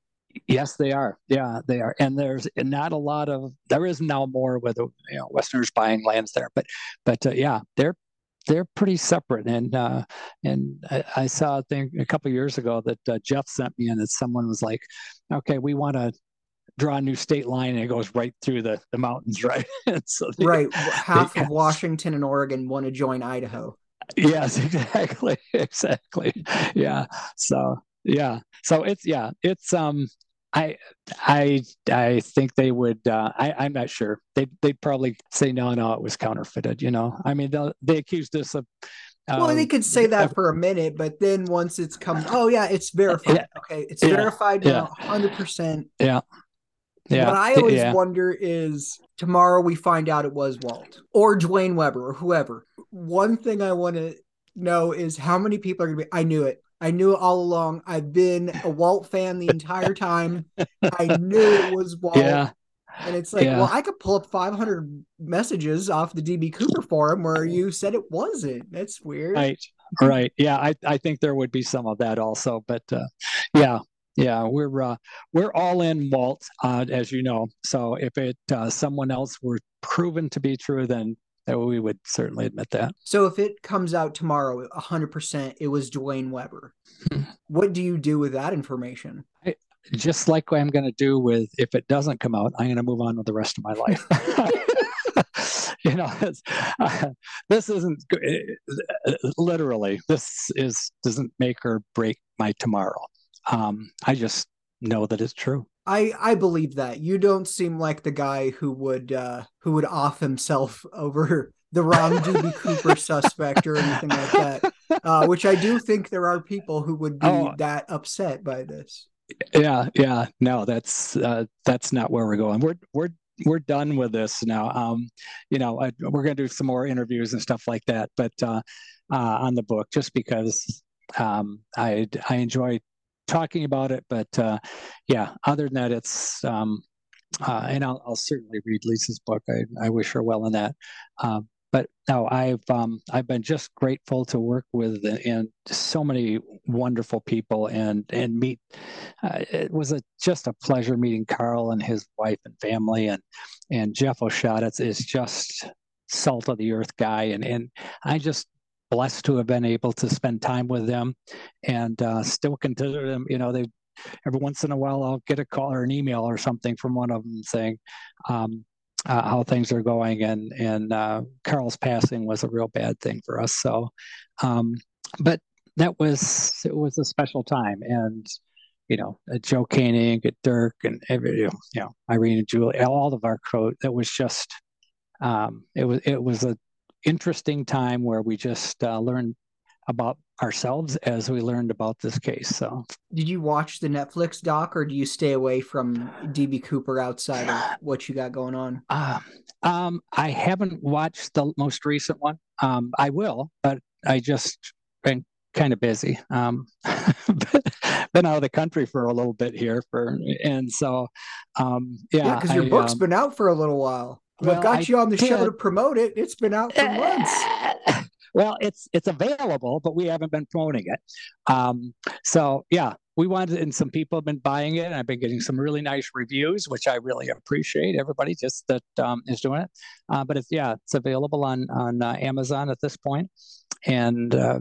Yes, they are. Yeah, they are. And there's not a lot of. There is now more with you know Westerners buying lands there, but but uh, yeah, they're they're pretty separate. And uh, and I, I, saw a thing a couple years ago that uh, Jeff sent me, and that someone was like, "Okay, we want to draw a new state line, and it goes right through the, the mountains, *laughs* right?" so they, right, half they, of *laughs* Washington and Oregon want to join Idaho. Yes, *laughs* exactly, exactly. Yeah. So yeah, so it's yeah, it's um I I I think they would. Uh, I I'm not sure. They they'd probably say no, no, it was counterfeited. You know, I mean, they they accused us of. Um, well, they could say that for a minute, but then once it's come, *sighs* oh yeah, it's verified. Yeah, okay, it's yeah, verified now, hundred percent. Yeah. Yeah. What I always yeah. wonder is tomorrow we find out it was Walt or Duane Weber or whoever. One thing I want to know is how many people are going to be. I knew it. I knew it all along. I've been a Walt fan the entire time. I knew it was Walt. Yeah. And it's like, yeah. well, I could pull up 500 messages off the DB Cooper forum where you said it wasn't. That's weird. Right. Right. Yeah. I, I think there would be some of that also. But uh, yeah. Yeah. We're uh, we're all in Walt, uh, as you know. So if it uh, someone else were proven to be true, then we would certainly admit that. So if it comes out tomorrow, 100% it was Duane Weber, hmm. what do you do with that information? I, just like I'm going to do with if it doesn't come out, I'm going to move on with the rest of my life. *laughs* *laughs* you know, uh, *laughs* this isn't uh, literally, this is doesn't make or break my tomorrow. Um, I just know that it's true. I I believe that. You don't seem like the guy who would uh who would off himself *laughs* over the wrong DB *laughs* Cooper suspect or anything like that. Uh, which I do think there are people who would be oh, that upset by this. Yeah, yeah. No, that's uh, that's not where we're going. We're we're we're done with this now. Um, you know, I, we're going to do some more interviews and stuff like that, but uh, uh, on the book, just because um, I I enjoy talking about it. But uh, yeah, other than that, it's um, uh, and I'll, I'll, certainly read Lisa's book. I, I wish her well in that. Um, but no, I've um, I've been just grateful to work with and so many wonderful people and and meet. Uh, it was a just a pleasure meeting Carl and his wife and family and and Jeff Osiadacz it's just salt of the earth guy and and I just blessed to have been able to spend time with them and uh, still consider them, you know, they every once in a while I'll get a call or an email or something from one of them saying um, uh, how things are going. And, and uh, Carl's passing was a real bad thing for us. So, um, but that was, it was a special time. And, you know, uh, Joe Koenig, Dirk, and every, you know, Irene and Julie, all of our crew. That was just, um, it was it was a interesting time where we just uh, learned about ourselves as we learned about this case. So, did you watch the Netflix doc, or do you stay away from DB Cooper outside of *sighs* what you got going on? Uh, um, I haven't watched the most recent one. Um, I will, but I just been kind of busy. Um, *laughs* been out of the country for a little bit here for, and so um, yeah, because yeah, your book's um, been out for a little while. Well, I've got I you on the did. show to promote it. It's been out for months. *laughs* well, it's it's available, but we haven't been promoting it. Um, so yeah, we wanted, and some people have been buying it. And I've been getting some really nice reviews, which I really appreciate. Everybody just that um, is doing it. Uh, but it's yeah, it's available on on uh, Amazon at this point, and uh,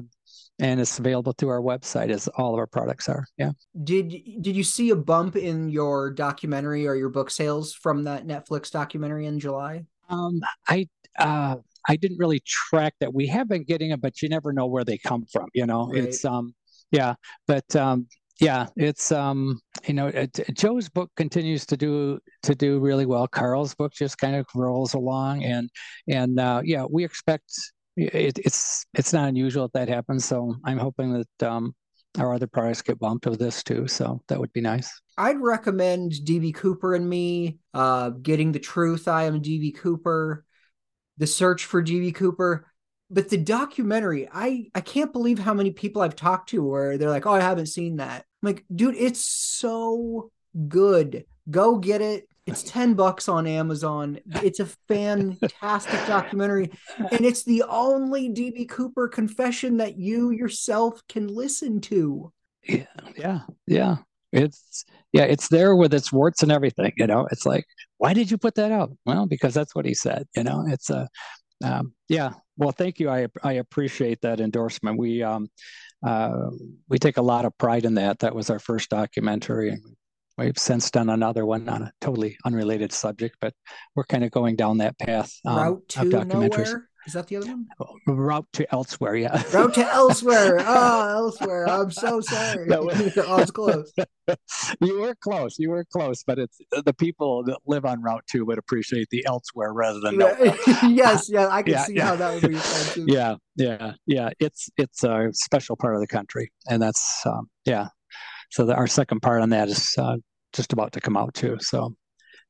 and it's available through our website as all of our products are. Yeah. Did did you see a bump in your documentary or your book sales from that Netflix documentary in July? Um, I uh, I didn't really track that. We have been getting them, but you never know where they come from. You know, right. it's um yeah, but um yeah it's um you know it, joe's book continues to do to do really well carl's book just kind of rolls along and and uh yeah we expect it, it's it's not unusual that that happens so i'm hoping that um our other products get bumped with this too so that would be nice. I'd recommend db cooper and me uh getting the truth i am db cooper the search for db cooper. But the documentary i i can't believe how many people i've talked to where they're like oh i haven't seen that. I'm like dude it's so good. Go get it it's 10 bucks on amazon. It's a fantastic documentary and it's the only db cooper confession that you yourself can listen to. Yeah yeah yeah. It's yeah it's there with its warts and everything you know? It's like why did you put that out? Well because that's what he said you know? It's a um, yeah. Well, thank you. I I appreciate that endorsement. We um, uh, we take a lot of pride in that. That was our first documentary, and we've since done another one on a totally unrelated subject, but we're kind of going down that path um, Route to of documentaries. Nowhere? Is that the other one? Route to elsewhere, yeah. *laughs* Route to elsewhere. Oh, *laughs* elsewhere. I'm so sorry. No, I was *laughs* close. you were close. You were close, but it's the people that live on Route Two would appreciate the elsewhere rather than nowhere. yes, yeah, I can yeah, see yeah. how that would be. Yeah, yeah, yeah. It's it's a special part of the country, and that's um, yeah. So the, our second part on that is uh, just about to come out too. So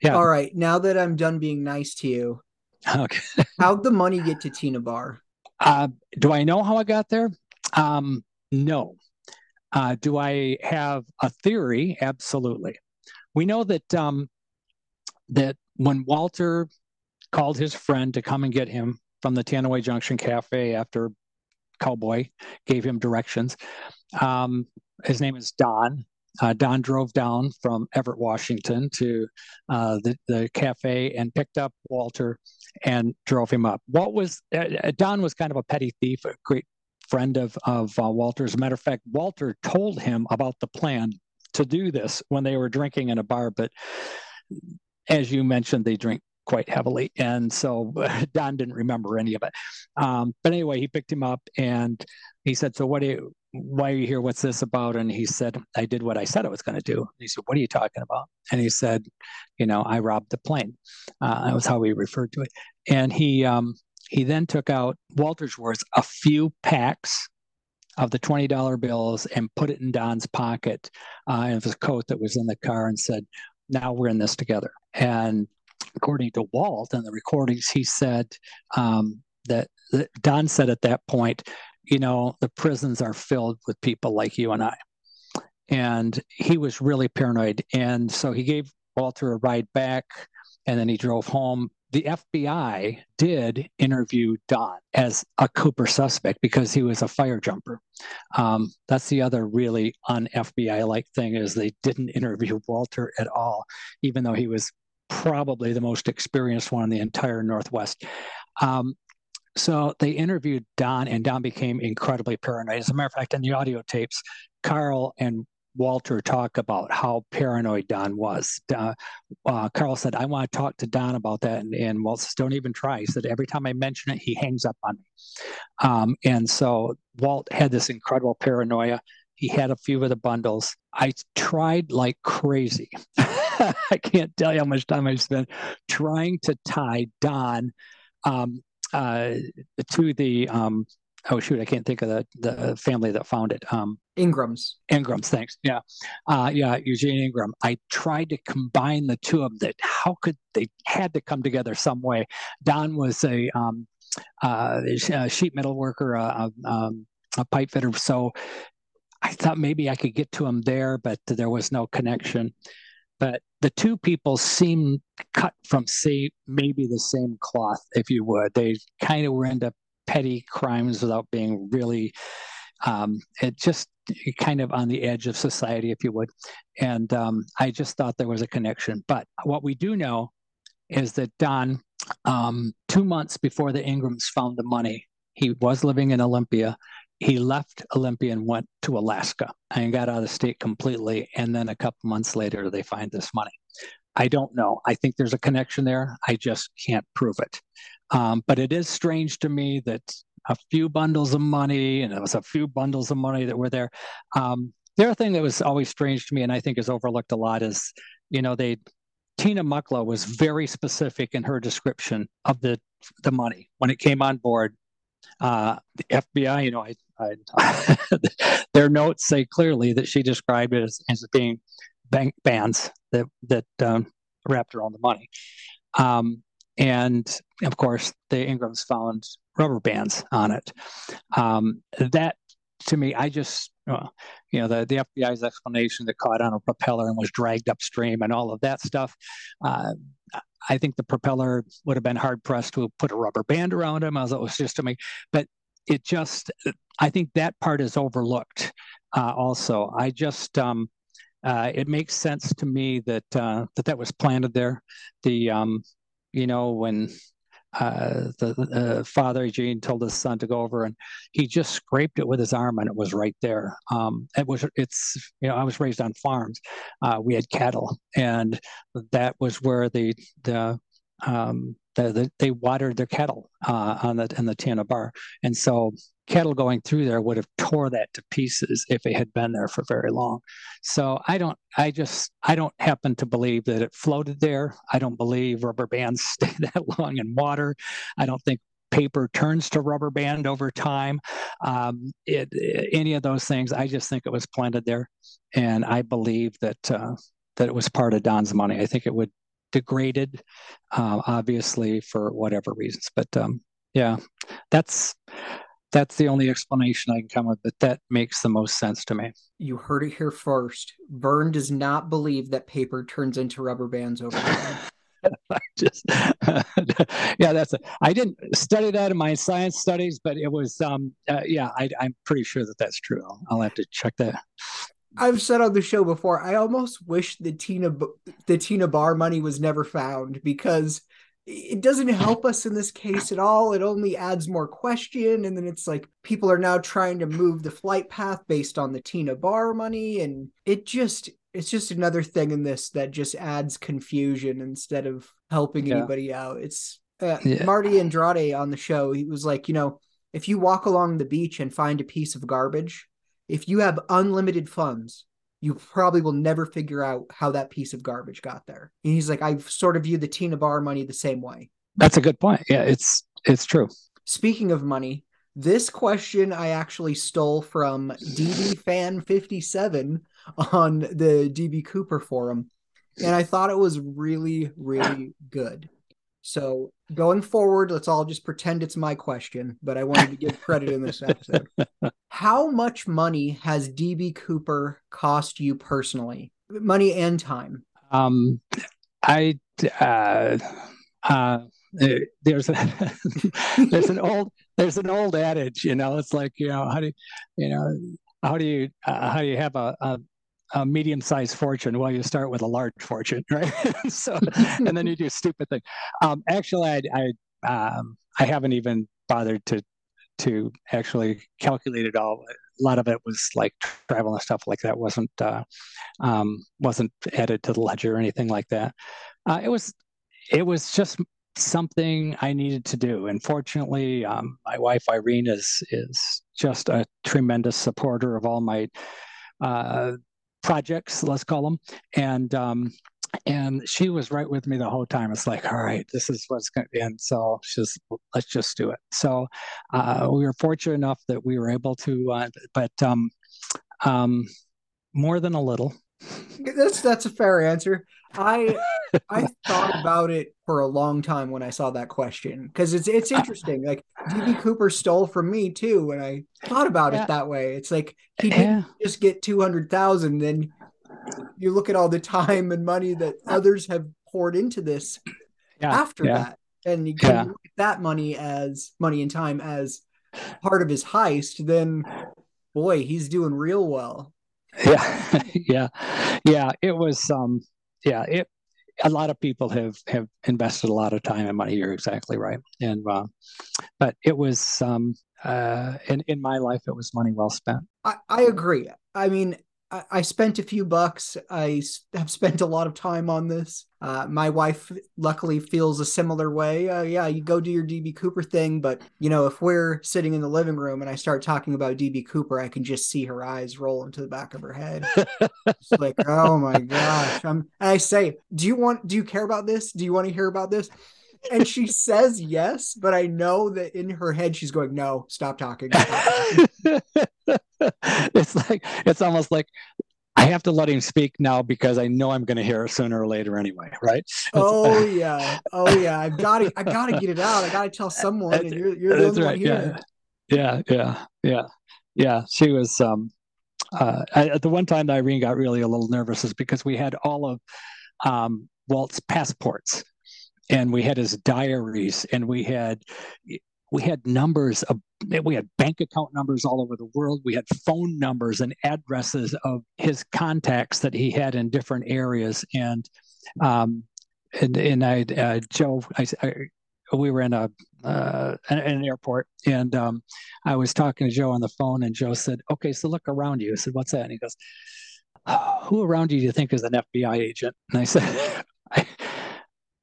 yeah. All right. Now that I'm done being nice to you, Okay. *laughs* How'd the money get to Tena Bar? Uh, do I know how I got there? Um, no. Uh, do I have a theory? Absolutely. We know that um, that when Walter called his friend to come and get him from the Teanaway Junction Cafe after Cowboy gave him directions, um, his name is Don. Uh, Don drove down from Everett, Washington to uh, the, the cafe and picked up Walter and drove him up. What was uh, uh, Don was kind of a petty thief, a great friend of of uh, Walter. As a matter of fact, Walter told him about the plan to do this when they were drinking in a bar. But as you mentioned, they drink quite heavily, and so *laughs* Don didn't remember any of it. Um, but anyway, he picked him up and he said, "So what do you?" Why are you here? What's this about? And he said, I did what I said I was going to do. And he said, What are you talking about? And he said, You know, I robbed the plane. Uh, that was how he referred to it. And he um, he then took out Walter's words, a few packs of the $20 bills and put it in Don's pocket uh, of his coat that was in the car and said, Now we're in this together. And according to Walt and the recordings, he said um, that, that Don said at that point, you know, the prisons are filled with people like you and I. And he was really paranoid. And so he gave Walter a ride back and then he drove home. The FBI did interview Don as a Cooper suspect because he was a fire jumper. Um, that's the other really un FBI like thing is they didn't interview Walter at all, even though he was probably the most experienced one in the entire Northwest. Um, so they interviewed Don, and Don became incredibly paranoid. As a matter of fact, in the audio tapes, Carl and Walter talk about how paranoid Don was. Uh, uh, Carl said, I want to talk to Don about that. And, and Walt says, Don't even try. He said, Every time I mention it, he hangs up on me. Um, and so Walt had this incredible paranoia. He had a few of the bundles. I tried like crazy. *laughs* I can't tell you how much time I spent trying to tie Don um, uh, to the um, oh shoot, I can't think of the the family that found it. Um, Ingrams. Ingrams, thanks. Yeah, uh, yeah, Eugene Ingram. I tried to combine the two of them. That how could they had to come together some way? Don was a um, uh, a sheet metal worker, uh, um, a pipe fitter. So I thought maybe I could get to him there, but there was no connection. But the two people seem cut from say maybe the same cloth, if you would. They kind of were into petty crimes without being really um, it just kind of on the edge of society, if you would. And um, I just thought there was a connection. But what we do know is that Don, um, two months before the Ingrams found the money, he was living in Olympia. He left Olympia and went to Alaska and got out of state completely. And then a couple months later, they find this money. I don't know. I think there's a connection there. I just can't prove it. Um, but it is strange to me that a few bundles of money, and it was a few bundles of money that were there. Um, the other thing that was always strange to me, and I think is overlooked a lot, is you know they Tina Mucklow was very specific in her description of the the money when it came on board. Uh, the FBI, you know, I, *laughs* Their notes say clearly that she described it as, as being bank bands that that um, wrapped around the money. Um, and of course, the Ingrams found rubber bands on it. Um, that to me, I just, uh, you know, the, the FBI's explanation that caught on a propeller and was dragged upstream and all of that stuff. Uh, I think the propeller would have been hard pressed to put a rubber band around him, as it was just to me. But it just, I think that part is overlooked. Uh, also, I just, um, uh, it makes sense to me that uh, that that was planted there. The um, you know when uh, the uh, father Eugene told his son to go over, and he just scraped it with his arm, and it was right there. Um, it was it's you know I was raised on farms, uh, we had cattle, and that was where the the um, the, the, they watered their cattle uh, on the in the Tena Bar, and so cattle going through there would have tore that to pieces if it had been there for very long. So I don't, I just, I don't happen to believe that it floated there. I don't believe rubber bands *laughs* stay that long in water. I don't think paper turns to rubber band over time. Um, it, any of those things, I just think it was planted there, and I believe that uh, that it was part of Don's money. I think it would degraded, uh, obviously for whatever reasons. But um, yeah, that's that's the only explanation I can come with, but that makes the most sense to me. You heard it here first. Vern does not believe that paper turns into rubber bands over time. *laughs* just *laughs* yeah that's it i didn't study that in my science studies but it was um uh, yeah I, i'm pretty sure that that's true I'll, I'll have to check that I've said on the show before, I almost wish the Tena the Tena Bar money was never found because it doesn't help us in this case at all. It only adds more question, and then it's like people are now trying to move the flight path based on the Tena Bar money, and it just it's just another thing in this that just adds confusion instead of helping yeah. anybody out. It's uh, yeah. Marty Andrade on the show. He was like, you know, if you walk along the beach and find a piece of garbage if you have unlimited funds, you probably will never figure out how that piece of garbage got there. And he's like, "I've sort of view the Tena Bar money the same way. That's a good point. Yeah, it's it's true. Speaking of money, this question I actually stole from DB Fan 57 on the DB Cooper forum. And I thought it was really, really good. So going forward, let's all just pretend it's my question, but I wanted to give credit in this *laughs* episode. How much money has DB Cooper cost you personally? Money and time. Um, I uh, uh, there's a *laughs* there's an old there's an old adage, you know. It's like you know how do you, you know how do you uh, how do you have a, a a medium-sized fortune well you start with a large fortune *laughs* right so and then you do stupid things um, actually i i um, i haven't even bothered to to actually calculate it all a lot of it was like travel and stuff like that wasn't uh, um, wasn't added to the ledger or anything like that uh, it was it was just something I needed to do. And fortunately, um, my wife Irene is is just a tremendous supporter of all my uh, projects, let's call them. And um, and she was right with me the whole time. It's like, all right, this is what's going to be. And so she's, let's just do it. So uh, we were fortunate enough that we were able to, uh, but um, um, more than a little. That's that's a fair answer. I *laughs* I thought about it for a long time when I saw that question because it's it's interesting. Like DB Cooper stole from me too, and I thought about yeah. it that way. It's like he didn't yeah. just get two hundred thousand. Then you look at all the time and money that others have poured into this yeah. after that, and you can look at that money as money and time as part of his heist. Then, boy, he's doing real well. Yeah, *laughs* yeah, yeah. It was um, yeah. It a lot of people have have invested a lot of time and money. You're exactly right. And uh, but it was um, uh, in in my life, it was money well spent. I, I agree. I mean, I, spent a few bucks. I have spent a lot of time on this. Uh, my wife luckily feels a similar way. Uh, yeah, you go do your DB Cooper thing, but you know, if we're sitting in the living room and I start talking about DB Cooper, I can just see her eyes roll into the back of her head. it's like, *laughs* oh my gosh. I'm, and I say, do you want? Do you care about this? Do you want to hear about this? and she says yes, but I know that in her head she's going, "No, stop talking." *laughs* *laughs* it's like it's almost like I have to let him speak now because I know I'm going to hear it sooner or later anyway, right? oh *laughs* yeah, oh yeah. I've got to, I got to get it out. I got to tell *laughs* someone, and you're, you're the only right. one here. Yeah, yeah, yeah, yeah, yeah. She was. um uh, I, the one time Irene got really a little nervous is because we had all of um, Walt's passports and we had his diaries and we had we had numbers of we had bank account numbers all over the world. We had phone numbers and addresses of his contacts that he had in different areas. And um and, and i uh, joe I, I, we were in a uh, in an airport and um, i was talking to joe on the phone and joe said okay so look around you. I said what's that? And he goes who around you do you think is an fbi agent? And i said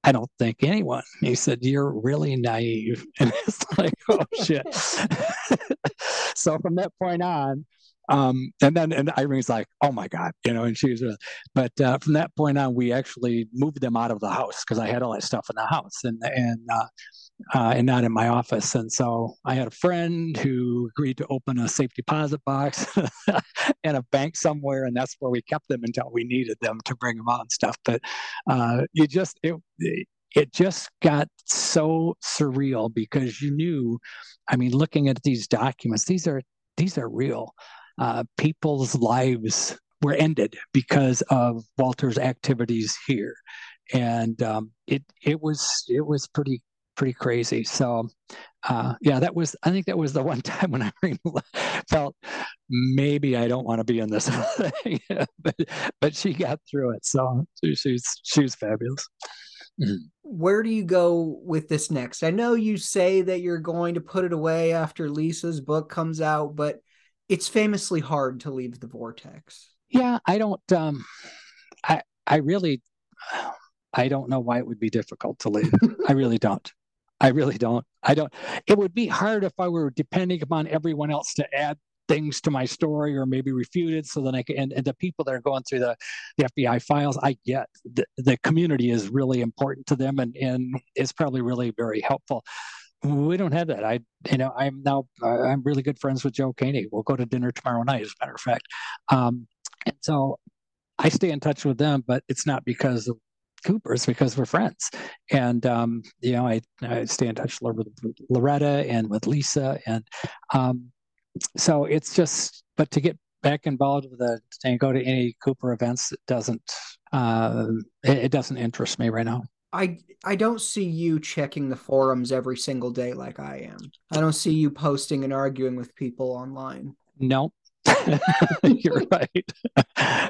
I, don't think anyone. He said, You're really naive. *laughs* And it's like, oh shit. *laughs* so from that point on, um, and then and Irene's like, oh my god, you know, and she's, uh, but uh, from that point on, we actually moved them out of the house because I had all that stuff in the house, and and uh, uh, and not in my office. And so I had a friend who agreed to open a safe deposit box *laughs* in a bank somewhere, and that's where we kept them until we needed them to bring them out and stuff. But uh, you just it it just got so surreal because you knew, I mean, looking at these documents, these are these are real. Uh, people's lives were ended because of Walter's activities here and um, it it was it was pretty pretty crazy. So, uh, yeah, that was, I think that was the *laughs* one time when I *laughs* felt maybe I don't want to be in this *laughs* thing, but, but she got through it. So she, she's, was fabulous. Mm-hmm. Where do you go with this next? I know you say that you're going to put it away after Lisa's book comes out, but it's famously hard to leave the vortex. Yeah, I don't, um, I, I really, I don't know why it would be difficult to leave. I really don't. I really don't. I don't. It would be hard if I were depending upon everyone else to add things to my story or maybe refute it so that I can. And, and the people that are going through the, the FBI files, I get the, the community is really important to them and, and it's probably really very helpful. We don't have that. I, you know, I'm now, I'm really good friends with Joe Koenig. We'll go to dinner tomorrow night, as a matter of fact. Um, and so I stay in touch with them, but it's not because of Coopers because we're friends. And, um, you know, I, I, stay in touch with Loretta and with Lisa. And um, so it's just, but to get back involved with it and go to any Cooper events, it doesn't, uh, it, it doesn't interest me right now. I I don't see you checking the forums every single day like I am. I don't see you posting and arguing with people online. No, You're right.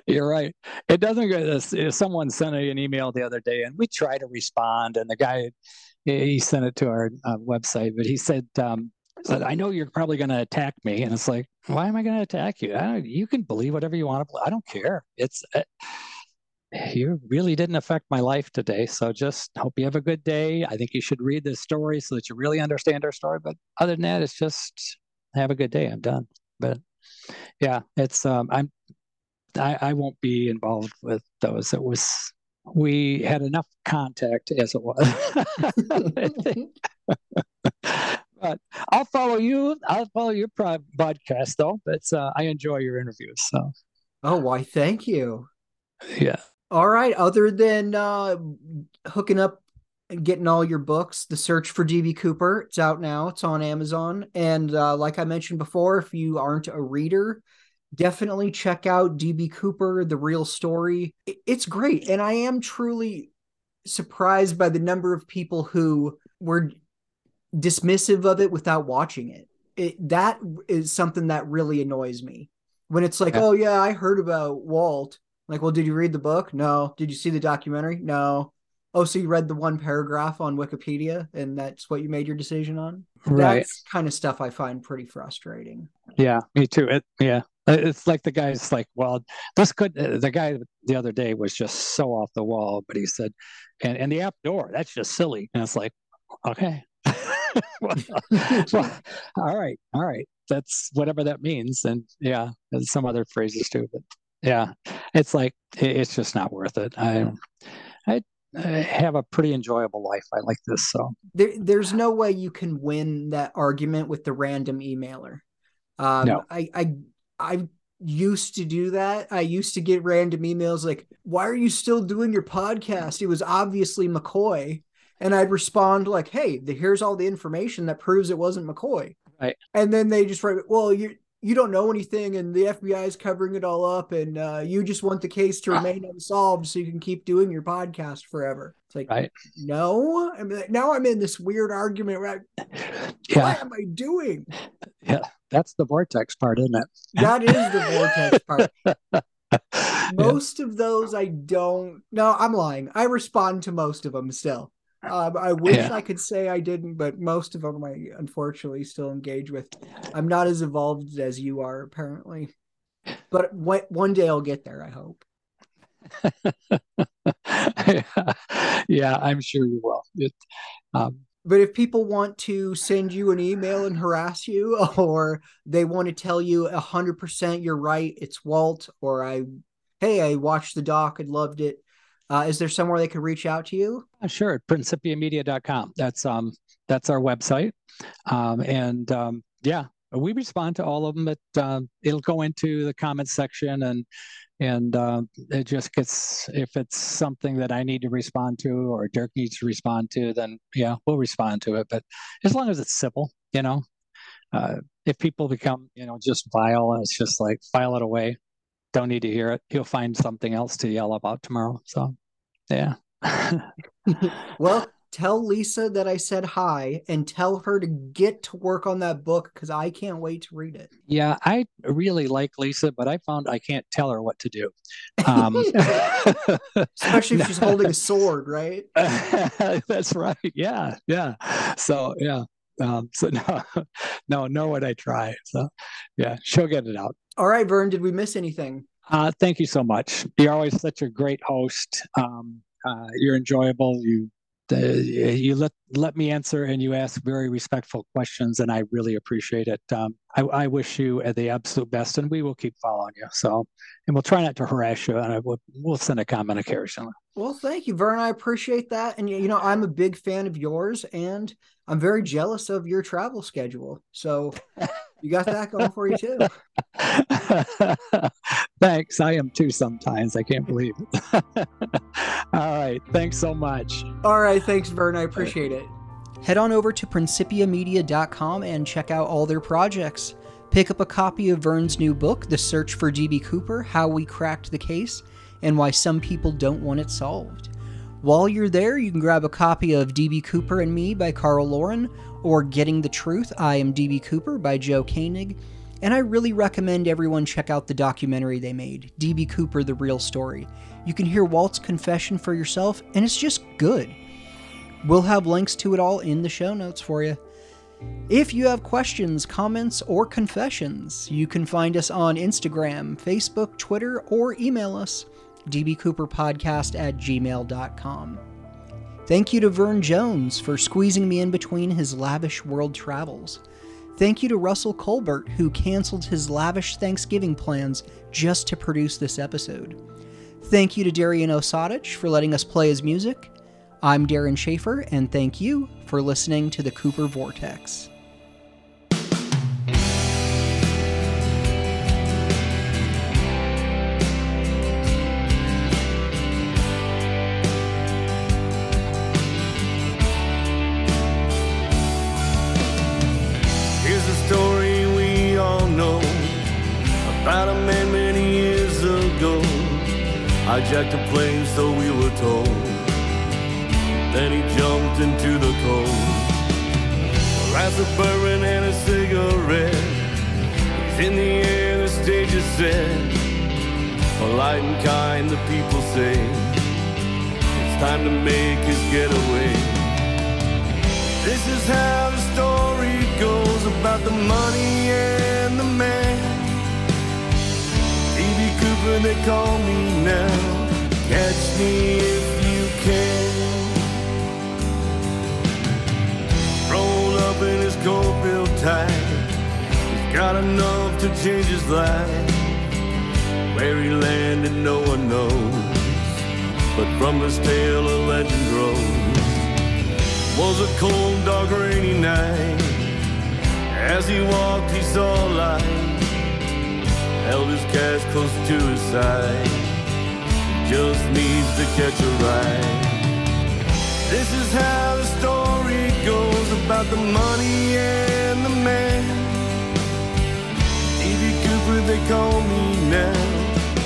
You're right. It doesn't go. This. Someone sent me an email the other day, and we try to respond, and the guy he sent it to our uh, website, but he said, um, I know you're probably going to attack me. And it's like, why am I going to attack you? you can believe whatever you want to believe. I don't care. It's, uh, you really didn't affect my life today. So just hope you have a good day. I think you should read this story so that you really understand our story. But other than that, it's just have a good day. I'm done. But yeah, it's um, I'm I, I won't be involved with those. It was we had enough contact as it was. *laughs* but I'll follow you. I'll follow your podcast though. But uh, I enjoy your interviews. So. Oh, why? Thank you. Yeah. All right. Other than uh, hooking up getting all your books, The Search for DB Cooper, it's out now. It's on Amazon. And uh, like I mentioned before, if you aren't a reader, definitely check out DB Cooper, The Real Story. It's great. And I am truly surprised by the number of people who were dismissive of it without watching it. it that is something that really annoys me. When it's like, yeah. oh, yeah, I heard about Walt like, well, did you read the book? No. Did you see the documentary? No. Oh, so you read the one paragraph on Wikipedia and that's what you made your decision on? Right. That's kind of stuff I find pretty frustrating. Yeah, me too. It, yeah. It's like the guy's like, well, this could, uh, the guy the other day was just so off the wall, but he said, and, and the app door, that's just silly. And it's like, okay. *laughs* well, well, all right. All right. That's whatever that means. And yeah, and some other phrases too. But yeah, it's like it's just not worth it. I, I have a pretty enjoyable life. I like this, so there, there's no way you can win that argument with the random emailer. Um, no. I, I, I used to do that. I used to get random emails like, "Why are you still doing your podcast?" It was obviously McCoy, and I'd respond like, "Hey, the, here's all the information that proves it wasn't McCoy." Right. And then they just write, "Well, you you don't know anything and the FBI is covering it all up and uh, you just want the case to remain unsolved so you can keep doing your podcast forever. It's like, right. no, I mean, now I'm in this weird argument. Where I, yeah. What am I doing? Yeah, that's the vortex part, isn't it? That is the vortex part. *laughs* most yeah. of those I don't. No, I'm lying. I respond to most of them still. Um, I wish yeah. I could say I didn't, but most of them I unfortunately still engage with. I'm not as evolved as you are, apparently. But one day I'll get there, I hope. *laughs* yeah, I'm sure you will. It, um, but if people want to send you an email and harass you, *laughs* or they want to tell you 100% you're right, it's Walt, or I, hey, I watched the doc and loved it, uh, is there somewhere they could reach out to you? Uh, sure, principiamedia.com. That's um that's our website, um, and um, yeah, we respond to all of them. But uh, it'll go into the comments section, and and uh, it just gets if it's something that I need to respond to or Dirk needs to respond to, then yeah, we'll respond to it. But as long as it's simple, you know, uh, if people become you know just vile, it's just like file it away don't need to hear it. He'll find something else to yell about tomorrow. So, yeah. *laughs* well, tell Lisa that I said hi and tell her to get to work on that book because I can't wait to read it. Yeah, I really like Lisa, but I found I can't tell her what to do. Um, *laughs* Especially if she's *laughs* holding a sword, right? That's right. Yeah, yeah. So, yeah. Um, *laughs* so no, no, know what I try. So, yeah, she'll get it out. All right, Vern, did we miss anything? Uh, thank you so much. You're always such a great host. Um, uh, you're enjoyable. You you let let me answer, and you ask very respectful questions, and I really appreciate it. Um, I, I, wish you the absolute best, and we will keep following you. So, and we'll try not to harass you, and we'll, we'll send a comment occasionally. Well, thank you, Vern. I appreciate that, and you know, I'm a big fan of yours, and I'm very jealous of your travel schedule. So *laughs* you got that going for you too. *laughs* thanks. I am too sometimes. I can't believe it. *laughs* All right. Thanks so much. All right. Thanks, Vern. I appreciate it. Head on over to principiamedia.com and check out all their projects. Pick up a copy of Vern's new book, The Search for DB Cooper How We Cracked the Case and Why Some People Don't Want It Solved. While you're there, you can grab a copy of DB Cooper and Me by Carl Laurin or Getting the Truth, I Am DB Cooper by Joe Koenig. And I really recommend everyone check out the documentary they made, DB Cooper The Real Story. You can hear Walt's confession for yourself, and it's just good. We'll have links to it all in the show notes for you. If you have questions, comments, or confessions, you can find us on Instagram, Facebook, Twitter, or email us dbcooperpodcast at gmail.com. Thank you to Vern Jones for squeezing me in between his lavish world travels. Thank you to Russell Colbert, who canceled his lavish Thanksgiving plans just to produce this episode. Thank you to Darian Osiadacz for letting us play his music. I'm Darren Schaefer, and thank you for listening to the Cooper Vortex. Hijacked a plane, so we were told. Then he jumped into the cold. A burning and a cigarette. He's in the air, the stage is set. Polite and kind, the people say. It's time to make his getaway. This is how the story goes about the money and the man. D.B. They call me now. Catch me if you can. Roll up in his coat real tight. He's got enough to change his life. Where he landed, no one knows. But from his tale, a legend grows. Was a cold, dark, rainy night. As he walked, he saw light. Held his cash close to his side. Just needs to catch a ride. This is how the story goes about the money and the man. D.B. Cooper, they call me now.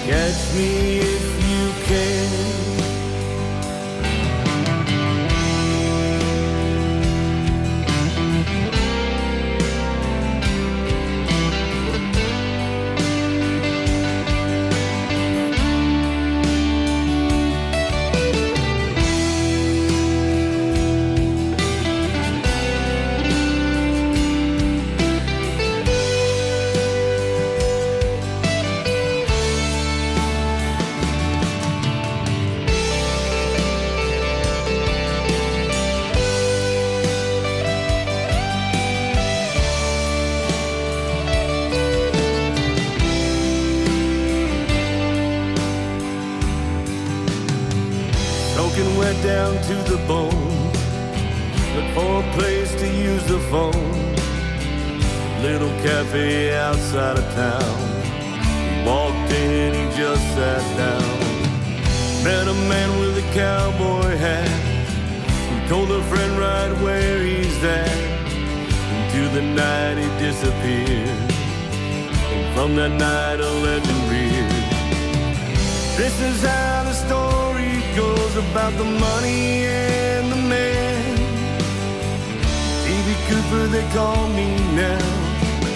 Catch me if you can. Down to the bone. Look for a place to use the phone. Little cafe outside of town. He walked in, he just sat down. Met a man with a cowboy hat. Who told a friend right where he's at. Into the night he disappeared. And from that night a legend reared. This is how the story goes about the money and the man. D.B. Cooper, they call me now.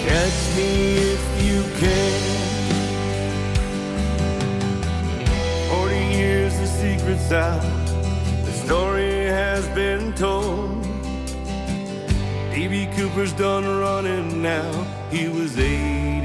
Catch me if you can. Forty years, the secret's out. The story has been told. D.B. Cooper's done running now. He was 80